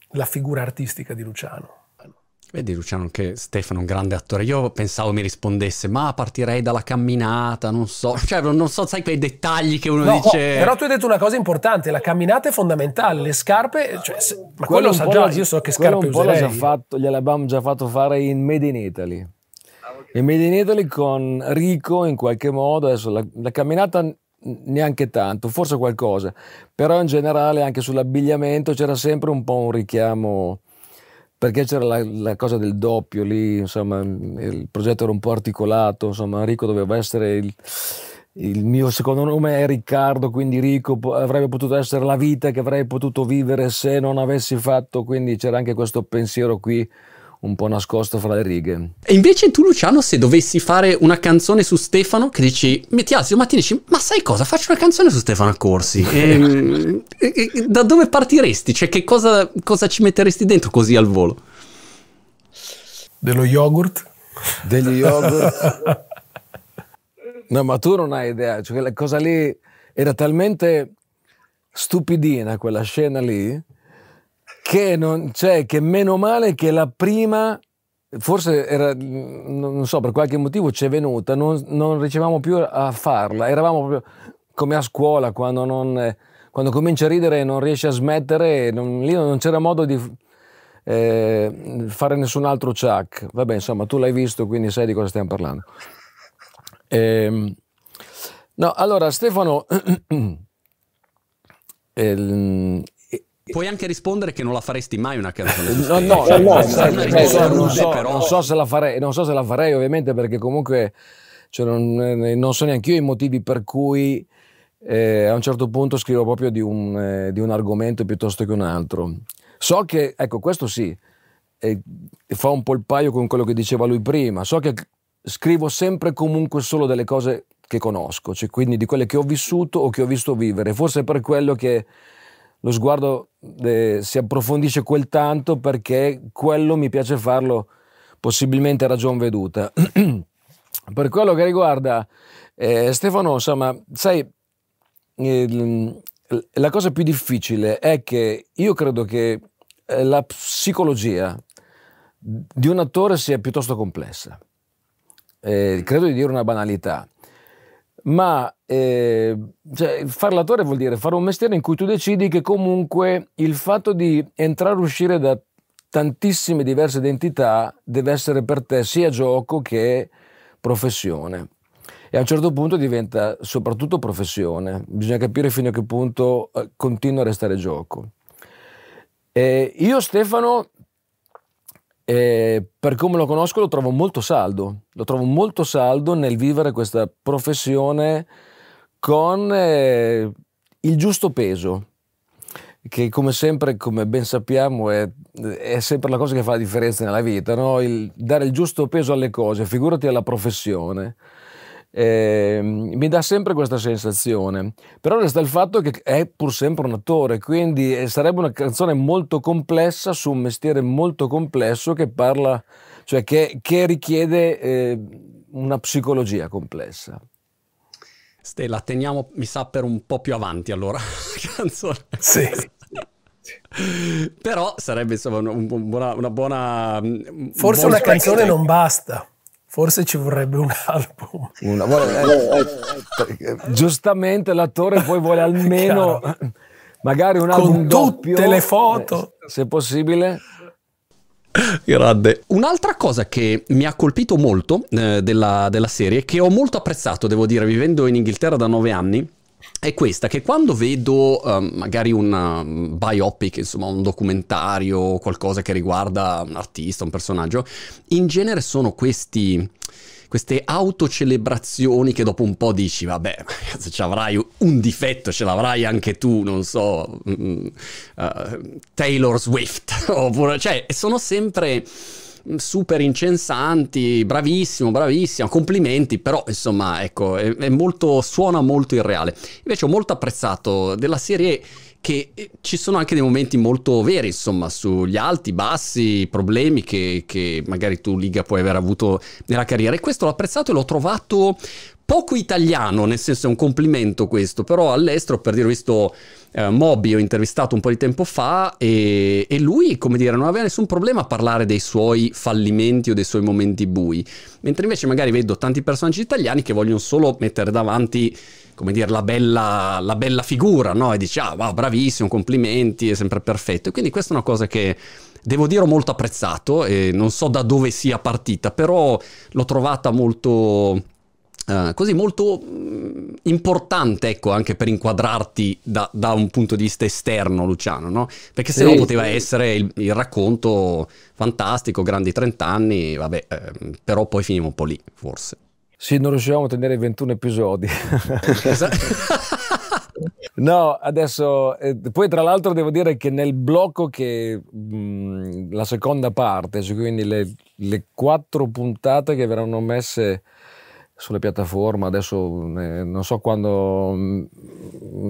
[SPEAKER 3] la figura artistica di Luciano.
[SPEAKER 1] Vedi Luciano che Stefano è un grande attore. Io pensavo mi rispondesse, ma partirei dalla camminata, non so. Cioè, non so, sai quei dettagli che uno no, dice.
[SPEAKER 3] Oh, però tu hai detto una cosa importante, la camminata è fondamentale, le scarpe, cioè, se, ma quello, quello sa già, io so che scarpe un po'
[SPEAKER 2] userei. Già fatto, gliel'abbiamo già fatto fare in Made in Italy. In Made in Italy con Rico in qualche modo, adesso la, la camminata neanche tanto, forse qualcosa, però in generale anche sull'abbigliamento c'era sempre un po' un richiamo perché c'era la, la, cosa del doppio lì, insomma, il progetto era un po' articolato, insomma, Rico doveva essere il, il mio secondo nome è Riccardo, quindi Rico avrebbe potuto essere la vita che avrei potuto vivere se non avessi fatto, quindi c'era anche questo pensiero qui un po' nascosto fra le righe.
[SPEAKER 1] E invece tu, Luciano, se dovessi fare una canzone su Stefano, che dici, metti alzi un mattino e dici, ma sai cosa, faccio una canzone su Stefano Accorsi. <laughs> Ehm, e, e, da dove partiresti? Cioè, che cosa, cosa ci metteresti dentro così al volo?
[SPEAKER 3] Dello yogurt?
[SPEAKER 2] Degli yogurt? <laughs> no, ma tu non hai idea, cioè, quella cosa lì era talmente stupidina quella scena lì che, non, cioè, che meno male che la prima, forse era, non so, per qualche motivo ci è venuta, non, non ricevamo più a farla, eravamo proprio come a scuola quando, non, quando cominci a ridere e non riesci a smettere, non, lì non c'era modo di eh, fare nessun altro chuck. Vabbè, insomma, tu l'hai visto, quindi sai di cosa stiamo parlando. Eh, no, allora Stefano... <clears throat>
[SPEAKER 1] eh, Puoi anche rispondere che non la faresti mai una canzone. <laughs>
[SPEAKER 2] no, no, no, no, non, so, non, so, se la farei, non so se la farei ovviamente perché comunque cioè, non, eh, non, so neanche io i motivi per cui eh, a un certo punto scrivo proprio di un, eh, di un, argomento piuttosto che un altro. So che, ecco, questo sì, eh, fa un po' il paio con quello che diceva lui prima. So che scrivo sempre comunque solo delle cose che conosco, cioè quindi di quelle che ho vissuto o che ho visto vivere. Forse per quello che lo sguardo eh, si approfondisce quel tanto perché quello mi piace farlo possibilmente a ragion veduta. <clears throat> per quello che riguarda eh, Stefano, insomma, sai, eh, la cosa più difficile è che io credo che eh, la psicologia di un attore sia piuttosto complessa. Eh, credo di dire una banalità ma eh, cioè, fare l'attore vuol dire fare un mestiere in cui tu decidi che comunque il fatto di entrare e uscire da tantissime diverse identità deve essere per te sia gioco che professione. E a un certo punto diventa soprattutto professione, bisogna capire fino a che punto eh, continua a restare gioco. E io Stefano e per come lo conosco lo trovo molto saldo, lo trovo molto saldo nel vivere questa professione con eh, il giusto peso, che come sempre, come ben sappiamo, è, è, sempre la cosa che fa la differenza nella vita, no? il, dare il giusto peso alle cose, figurati alla professione eh, mi dà sempre questa sensazione. Però resta il fatto che è pur sempre un attore, quindi eh, sarebbe una canzone molto complessa su un mestiere molto complesso che parla, cioè che, che richiede eh, una psicologia complessa.
[SPEAKER 1] Stella, teniamo, mi sa, per un po' più avanti allora canzone.
[SPEAKER 3] Sì.
[SPEAKER 1] Però sarebbe insomma una, una, una buona...
[SPEAKER 3] Forse una canzone non basta. Forse ci vorrebbe un <laughs> album. Una,
[SPEAKER 2] vuole, eh, eh, giustamente l'attore poi vuole almeno <laughs> magari un album
[SPEAKER 3] con
[SPEAKER 2] doppio,
[SPEAKER 3] tutte le foto,
[SPEAKER 2] eh, se possibile.
[SPEAKER 1] Grande. Un'altra cosa che mi ha colpito molto eh, della, della serie, che ho molto apprezzato, devo dire, vivendo in Inghilterra da nove anni, è questa che quando vedo um, magari un um, biopic, insomma un documentario, qualcosa che riguarda un artista, un personaggio, in genere sono questi queste autocelebrazioni che dopo un po' dici, vabbè, se ci avrai un difetto, ce l'avrai anche tu, non so, uh, Taylor Swift, <laughs> oppure, cioè, sono sempre super incensanti, bravissimo, bravissimo, complimenti, però insomma, ecco, è, è molto, suona molto irreale. Invece ho molto apprezzato della serie che eh, ci sono anche dei momenti molto veri, insomma, sugli alti, bassi, problemi che, che, magari tu, Liga, puoi aver avuto nella carriera. E questo l'ho apprezzato e l'ho trovato poco italiano, nel senso è un complimento questo, però all'estero, per dire, ho visto eh, Moby, ho intervistato un po' di tempo fa e, e, lui, come dire, non aveva nessun problema a parlare dei suoi fallimenti o dei suoi momenti bui, mentre invece magari vedo tanti personaggi italiani che vogliono solo mettere davanti come dire, la bella, la bella figura, no? E dici, ah, wow, bravissimo, complimenti, è sempre perfetto. E quindi questa è una cosa che devo dire ho molto apprezzato e non so da dove sia partita, però l'ho trovata molto... Uh, così molto uh, importante, ecco, anche per inquadrarti da, da, un punto di vista esterno, Luciano, no? Perché se no sì, poteva sì. essere il, il, racconto fantastico, grandi 30 anni, vabbè, eh, però poi finiamo un po' lì, forse.
[SPEAKER 2] Sì, non riuscivamo a tenere 21 episodi. <laughs> no, adesso, eh, poi tra l'altro devo dire che nel blocco che mh, mm, la seconda parte, cioè quindi le, le, quattro puntate che verranno messe sulle piattaforme, adesso eh, non so quando mm,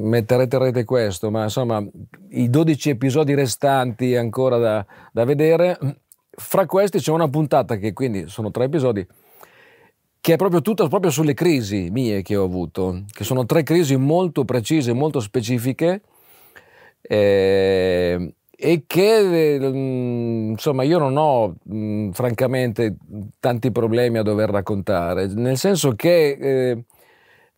[SPEAKER 2] metterete rete questo, ma insomma i 12 episodi restanti ancora da, da vedere, fra questi c'è una puntata che quindi sono tre episodi che è proprio tutta proprio sulle crisi mie che ho avuto, che sono tre crisi molto precise, molto specifiche eh, e che mm, insomma io non ho mh, mm, francamente tanti problemi a dover raccontare, nel senso che eh,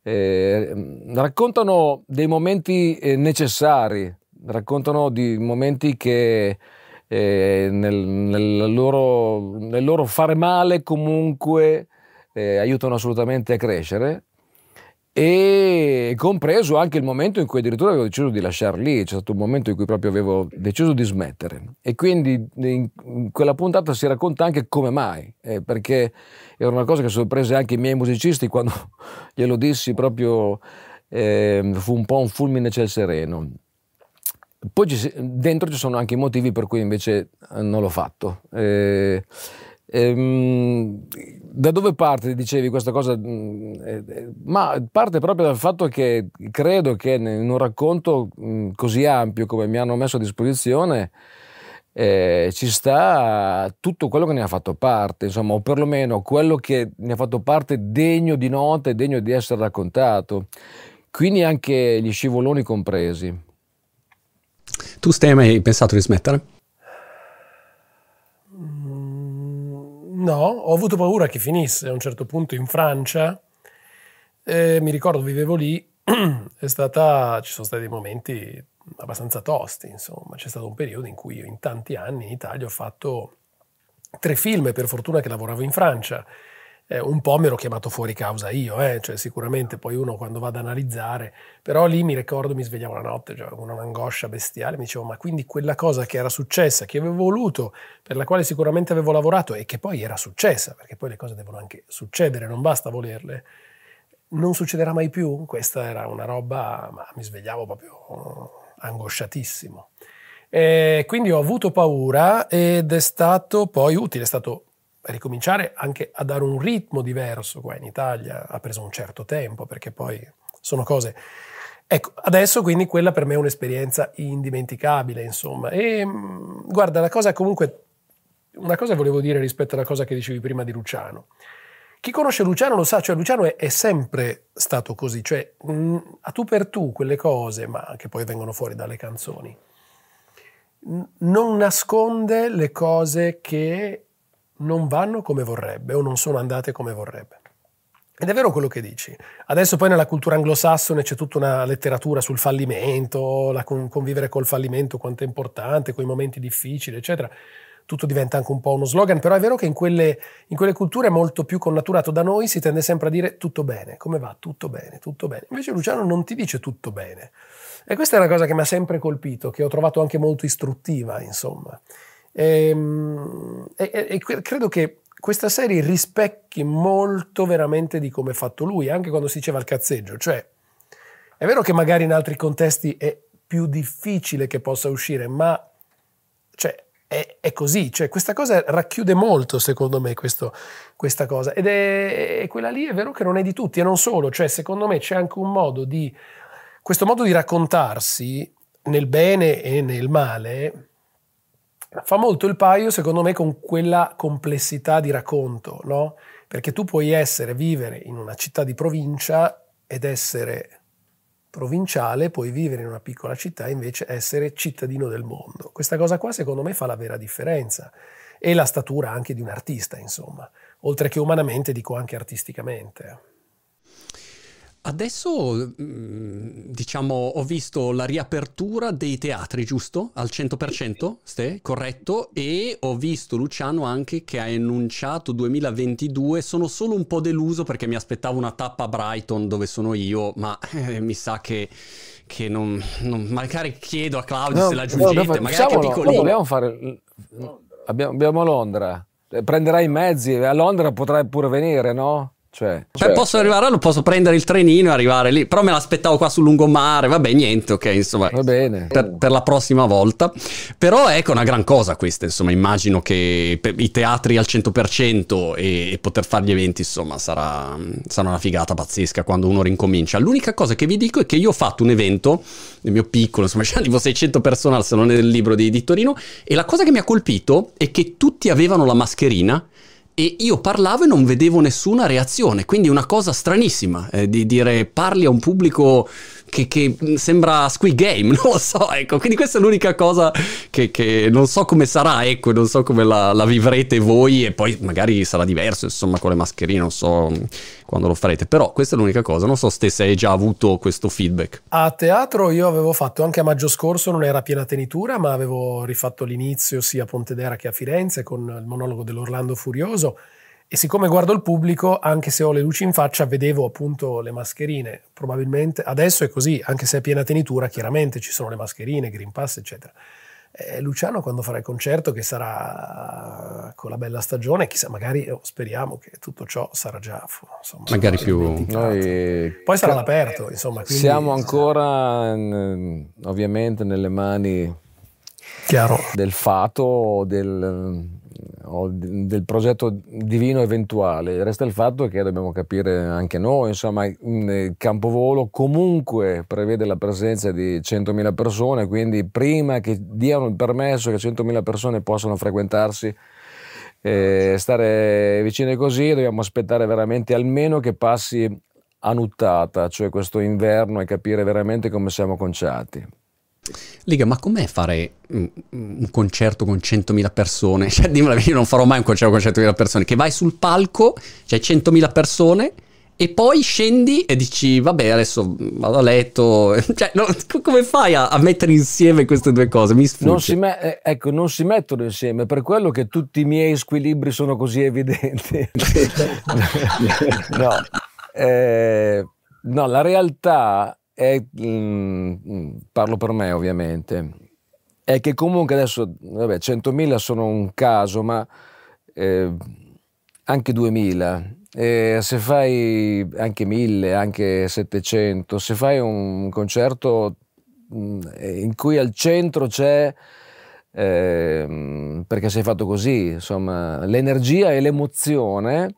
[SPEAKER 2] eh, raccontano dei momenti eh, necessari, raccontano di momenti che eh, nel, nel, loro, nel loro fare male comunque eh, aiutano assolutamente a crescere e compreso anche il momento in cui addirittura avevo deciso di lasciar lì, c'è stato un momento in cui proprio avevo deciso di smettere e quindi in quella puntata si racconta anche come mai, eh, perché era una cosa che sorprese anche i miei musicisti <laughs> quando glielo dissi proprio, eh, fu un po' un fulmine ciel sereno. Poi ci, dentro ci sono anche i motivi per cui invece non l'ho fatto. Eh, Ehm, da dove parte, dicevi questa cosa? Mm, eh, eh, ma parte proprio dal fatto che credo che in un racconto mm, così ampio come mi hanno messo a disposizione eh, ci sta tutto quello che ne ha fatto parte, insomma, o perlomeno quello che ne ha fatto parte degno di nota e degno di essere raccontato. Quindi anche gli scivoloni compresi.
[SPEAKER 1] Tu stai mai pensato di smettere?
[SPEAKER 3] No, ho avuto paura che finisse a un certo punto in Francia. Eh, mi ricordo, vivevo lì, <clears throat> stata, ci sono stati dei momenti abbastanza tosti, insomma. C'è stato un periodo in cui io in tanti anni in Italia ho fatto tre film, per fortuna che lavoravo in Francia eh, un po' mi ero chiamato fuori causa io, eh, cioè sicuramente poi uno quando va ad analizzare, però lì mi ricordo mi svegliavo la notte cioè, con un'angoscia bestiale, mi dicevo ma quindi quella cosa che era successa, che avevo voluto, per la quale sicuramente avevo lavorato e che poi era successa, perché poi le cose devono anche succedere, non basta volerle, non succederà mai più? Questa era una roba, ma mi svegliavo proprio angosciatissimo. E quindi ho avuto paura ed è stato poi utile, è stato ricominciare anche a dare un ritmo diverso qua in Italia ha preso un certo tempo perché poi sono cose... Ecco, adesso quindi quella per me è un'esperienza indimenticabile, insomma. E mm, guarda, la cosa comunque, una cosa volevo dire rispetto alla cosa che dicevi prima di Luciano. Chi conosce Luciano lo sa, cioè Luciano è, è sempre stato così, cioè mh, mm, a tu per tu quelle cose, ma che poi vengono fuori dalle canzoni, non nasconde le cose che non vanno come vorrebbe o non sono andate come vorrebbe. Ed è vero quello che dici. Adesso poi nella cultura anglosassone c'è tutta una letteratura sul fallimento, la convivere col fallimento, quanto è importante, quei momenti difficili, eccetera. Tutto diventa anche un po' uno slogan, però è vero che in quelle, in quelle culture molto più connaturato. Da noi si tende sempre a dire tutto bene, come va? Tutto bene, tutto bene. Invece Luciano non ti dice tutto bene. E questa è una cosa che mi ha sempre colpito, che ho trovato anche molto istruttiva, insomma. E, ehm, e, e, credo che questa serie rispecchi molto veramente di come è fatto lui, anche quando si diceva il cazzeggio. Cioè, è vero che magari in altri contesti è più difficile che possa uscire, ma cioè, è, è, così. Cioè, questa cosa racchiude molto, secondo me, questo, questa cosa. Ed è, è, quella lì è vero che non è di tutti, e non solo. Cioè, secondo me c'è anche un modo di. Questo modo di raccontarsi nel bene e nel male fa molto il paio, secondo me, con quella complessità di racconto, no? Perché tu puoi essere, vivere in una città di provincia ed essere provinciale, puoi vivere in una piccola città e invece essere cittadino del mondo. Questa cosa qua, secondo me, fa la vera differenza. E la statura anche di un artista, insomma. Oltre che umanamente, dico anche artisticamente.
[SPEAKER 1] Adesso, mm, diciamo, ho visto la riapertura dei teatri, giusto? Al 100%, ste? corretto? E ho visto Luciano anche che ha enunciato 2022. Sono solo un po' deluso perché mi aspettavo una tappa a Brighton dove sono io, ma eh, mi sa che, che non, non, Magari chiedo a Claudio no, se la aggiungete, no, magari che piccolino.
[SPEAKER 2] Vogliamo fare... Abbiamo, abbiamo Londra. Prenderai i mezzi, a Londra potrai pure venire, no? Cioè,
[SPEAKER 1] cioè, posso arrivare, lo posso prendere il trenino e arrivare lì. Però me l'aspettavo qua sul lungomare. Vabbè, niente, ok, insomma.
[SPEAKER 2] Va bene.
[SPEAKER 1] Per, per, la prossima volta. Però ecco una gran cosa questa, insomma. Immagino che i teatri al 100% e, e poter fare gli eventi, insomma, sarà, sarà, una figata pazzesca quando uno rincomincia. L'unica cosa che vi dico è che io ho fatto un evento nel mio piccolo, insomma, <laughs> c'erano tipo 600 persone al Salone del Libro di, di Torino. E la cosa che mi ha colpito è che tutti avevano la mascherina e io parlavo e non vedevo nessuna reazione, quindi una cosa stranissima eh, di dire parli a un pubblico che, che, sembra Squid Game, <laughs> non lo so, ecco, quindi questa è l'unica cosa che, che non so come sarà, ecco, non so come la, la, vivrete voi e poi magari sarà diverso, insomma, con le mascherine, non so quando lo farete, però questa è l'unica cosa, non so se hai già avuto questo feedback.
[SPEAKER 3] A teatro io avevo fatto anche a maggio scorso, non era piena tenitura, ma avevo rifatto l'inizio sia a Pontedera che a Firenze con il monologo dell'Orlando Furioso e siccome guardo il pubblico, anche se ho le luci in faccia, vedevo appunto le mascherine. Probabilmente adesso è così, anche se è piena tenitura, chiaramente ci sono le mascherine, Green Pass, eccetera. Eh, Luciano quando farà il concerto che sarà con la bella stagione, chissà, magari oh, speriamo che tutto ciò sarà già insomma,
[SPEAKER 1] magari più
[SPEAKER 3] noi poi sarà all'aperto, insomma, quindi,
[SPEAKER 2] siamo ancora ovviamente nelle mani
[SPEAKER 3] Chiaro.
[SPEAKER 2] del fato del o del progetto divino eventuale. Resta il fatto che dobbiamo capire anche noi, insomma, il Campovolo comunque prevede la presenza di 100.000 persone, quindi prima che diano il permesso che 100.000 persone possano frequentarsi e stare vicine così, dobbiamo aspettare veramente almeno che passi a nuttata, cioè questo inverno e capire veramente come siamo conciati.
[SPEAKER 1] Liga, ma com'è fare un, un concerto con 100.000 persone? <laughs> Cioè, dimmela, io non farò mai un concerto con 100.000 persone, che vai sul palco, c'è cioè 100.000 persone e poi scendi e dici vabbè adesso vado a letto. <laughs> Cioè, no, come fai a, a, mettere insieme queste due cose? Mi sfugge.
[SPEAKER 2] Non si, me- eh, ecco, non si mettono insieme. Per quello che tutti i miei squilibri sono così evidenti. <laughs> No, eh, no la realtà è, mm, mm, parlo per me ovviamente, è che comunque adesso, vabbè, 100.000 sono un caso, ma eh, anche 2.000, eh, se fai anche 1.000, anche 700, se fai un concerto mh, mm, in cui al centro c'è eh, perché sei fatto così, insomma, l'energia e l'emozione,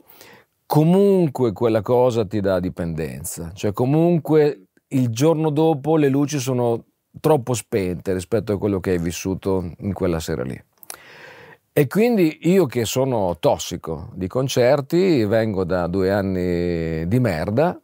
[SPEAKER 2] comunque quella cosa ti dà dipendenza, cioè comunque il giorno dopo le luci sono troppo spente rispetto a quello che hai vissuto in quella sera lì. E quindi io che sono tossico di concerti, vengo da due anni di merda,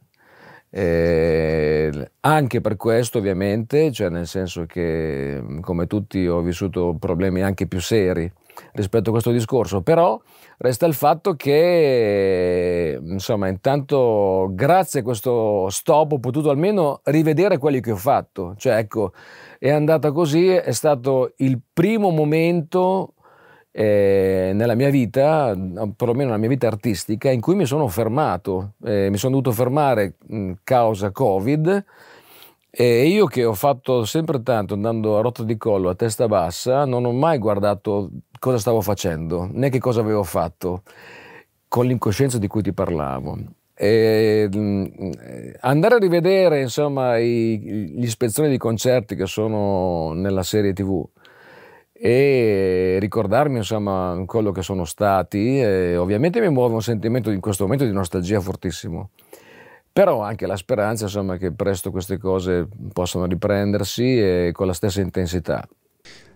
[SPEAKER 2] eh, anche per questo ovviamente, cioè nel senso che come tutti ho vissuto problemi anche più seri rispetto a questo discorso, però resta il fatto che insomma intanto grazie a questo stop ho potuto almeno rivedere quelli che ho fatto, cioè ecco è andata così, è stato il primo momento eh, nella mia vita, perlomeno nella mia vita artistica, in cui mi sono fermato, eh, mi sono dovuto fermare mh, causa Covid e io che ho fatto sempre tanto andando a rotta di collo, a testa bassa, non ho mai guardato cosa stavo facendo, né che cosa avevo fatto. con l'incoscienza di cui ti parlavo. E, mh, andare a rivedere insomma i, gli ispezioni di concerti che sono nella serie tv e ricordarmi insomma quello che sono stati ovviamente mi muove un sentimento in questo momento di nostalgia fortissimo però anche la speranza insomma, che presto queste cose possano riprendersi e con la stessa intensità.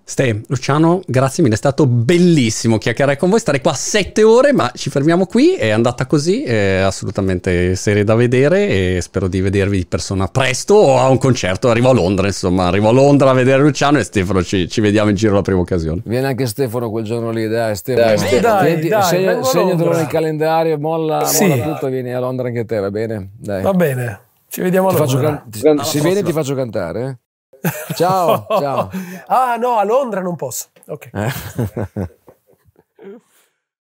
[SPEAKER 1] Ste, Luciano, grazie mille, è stato bellissimo chiacchierare con voi, stare qua sette ore, ma ci fermiamo qui, è andata così, è assolutamente serie da vedere e spero di vedervi di persona presto o a un concerto, arrivo a Londra, insomma, arrivo a Londra a vedere Luciano e Stefano ci, ci vediamo in giro la prima occasione.
[SPEAKER 2] Viene anche Stefano quel giorno lì, dai Stefano, dai, Stefano. dai, Vieni, dai segna, segnatelo nel calendario, molla, sì. molla tutto e vieni a Londra anche te, va bene? Dai.
[SPEAKER 3] Va bene, ci vediamo a Londra.
[SPEAKER 2] Can- ti, se vieni ti faccio cantare, eh? Ciao, <laughs> ciao.
[SPEAKER 3] Ah no, a Londra non posso. Ok. <laughs>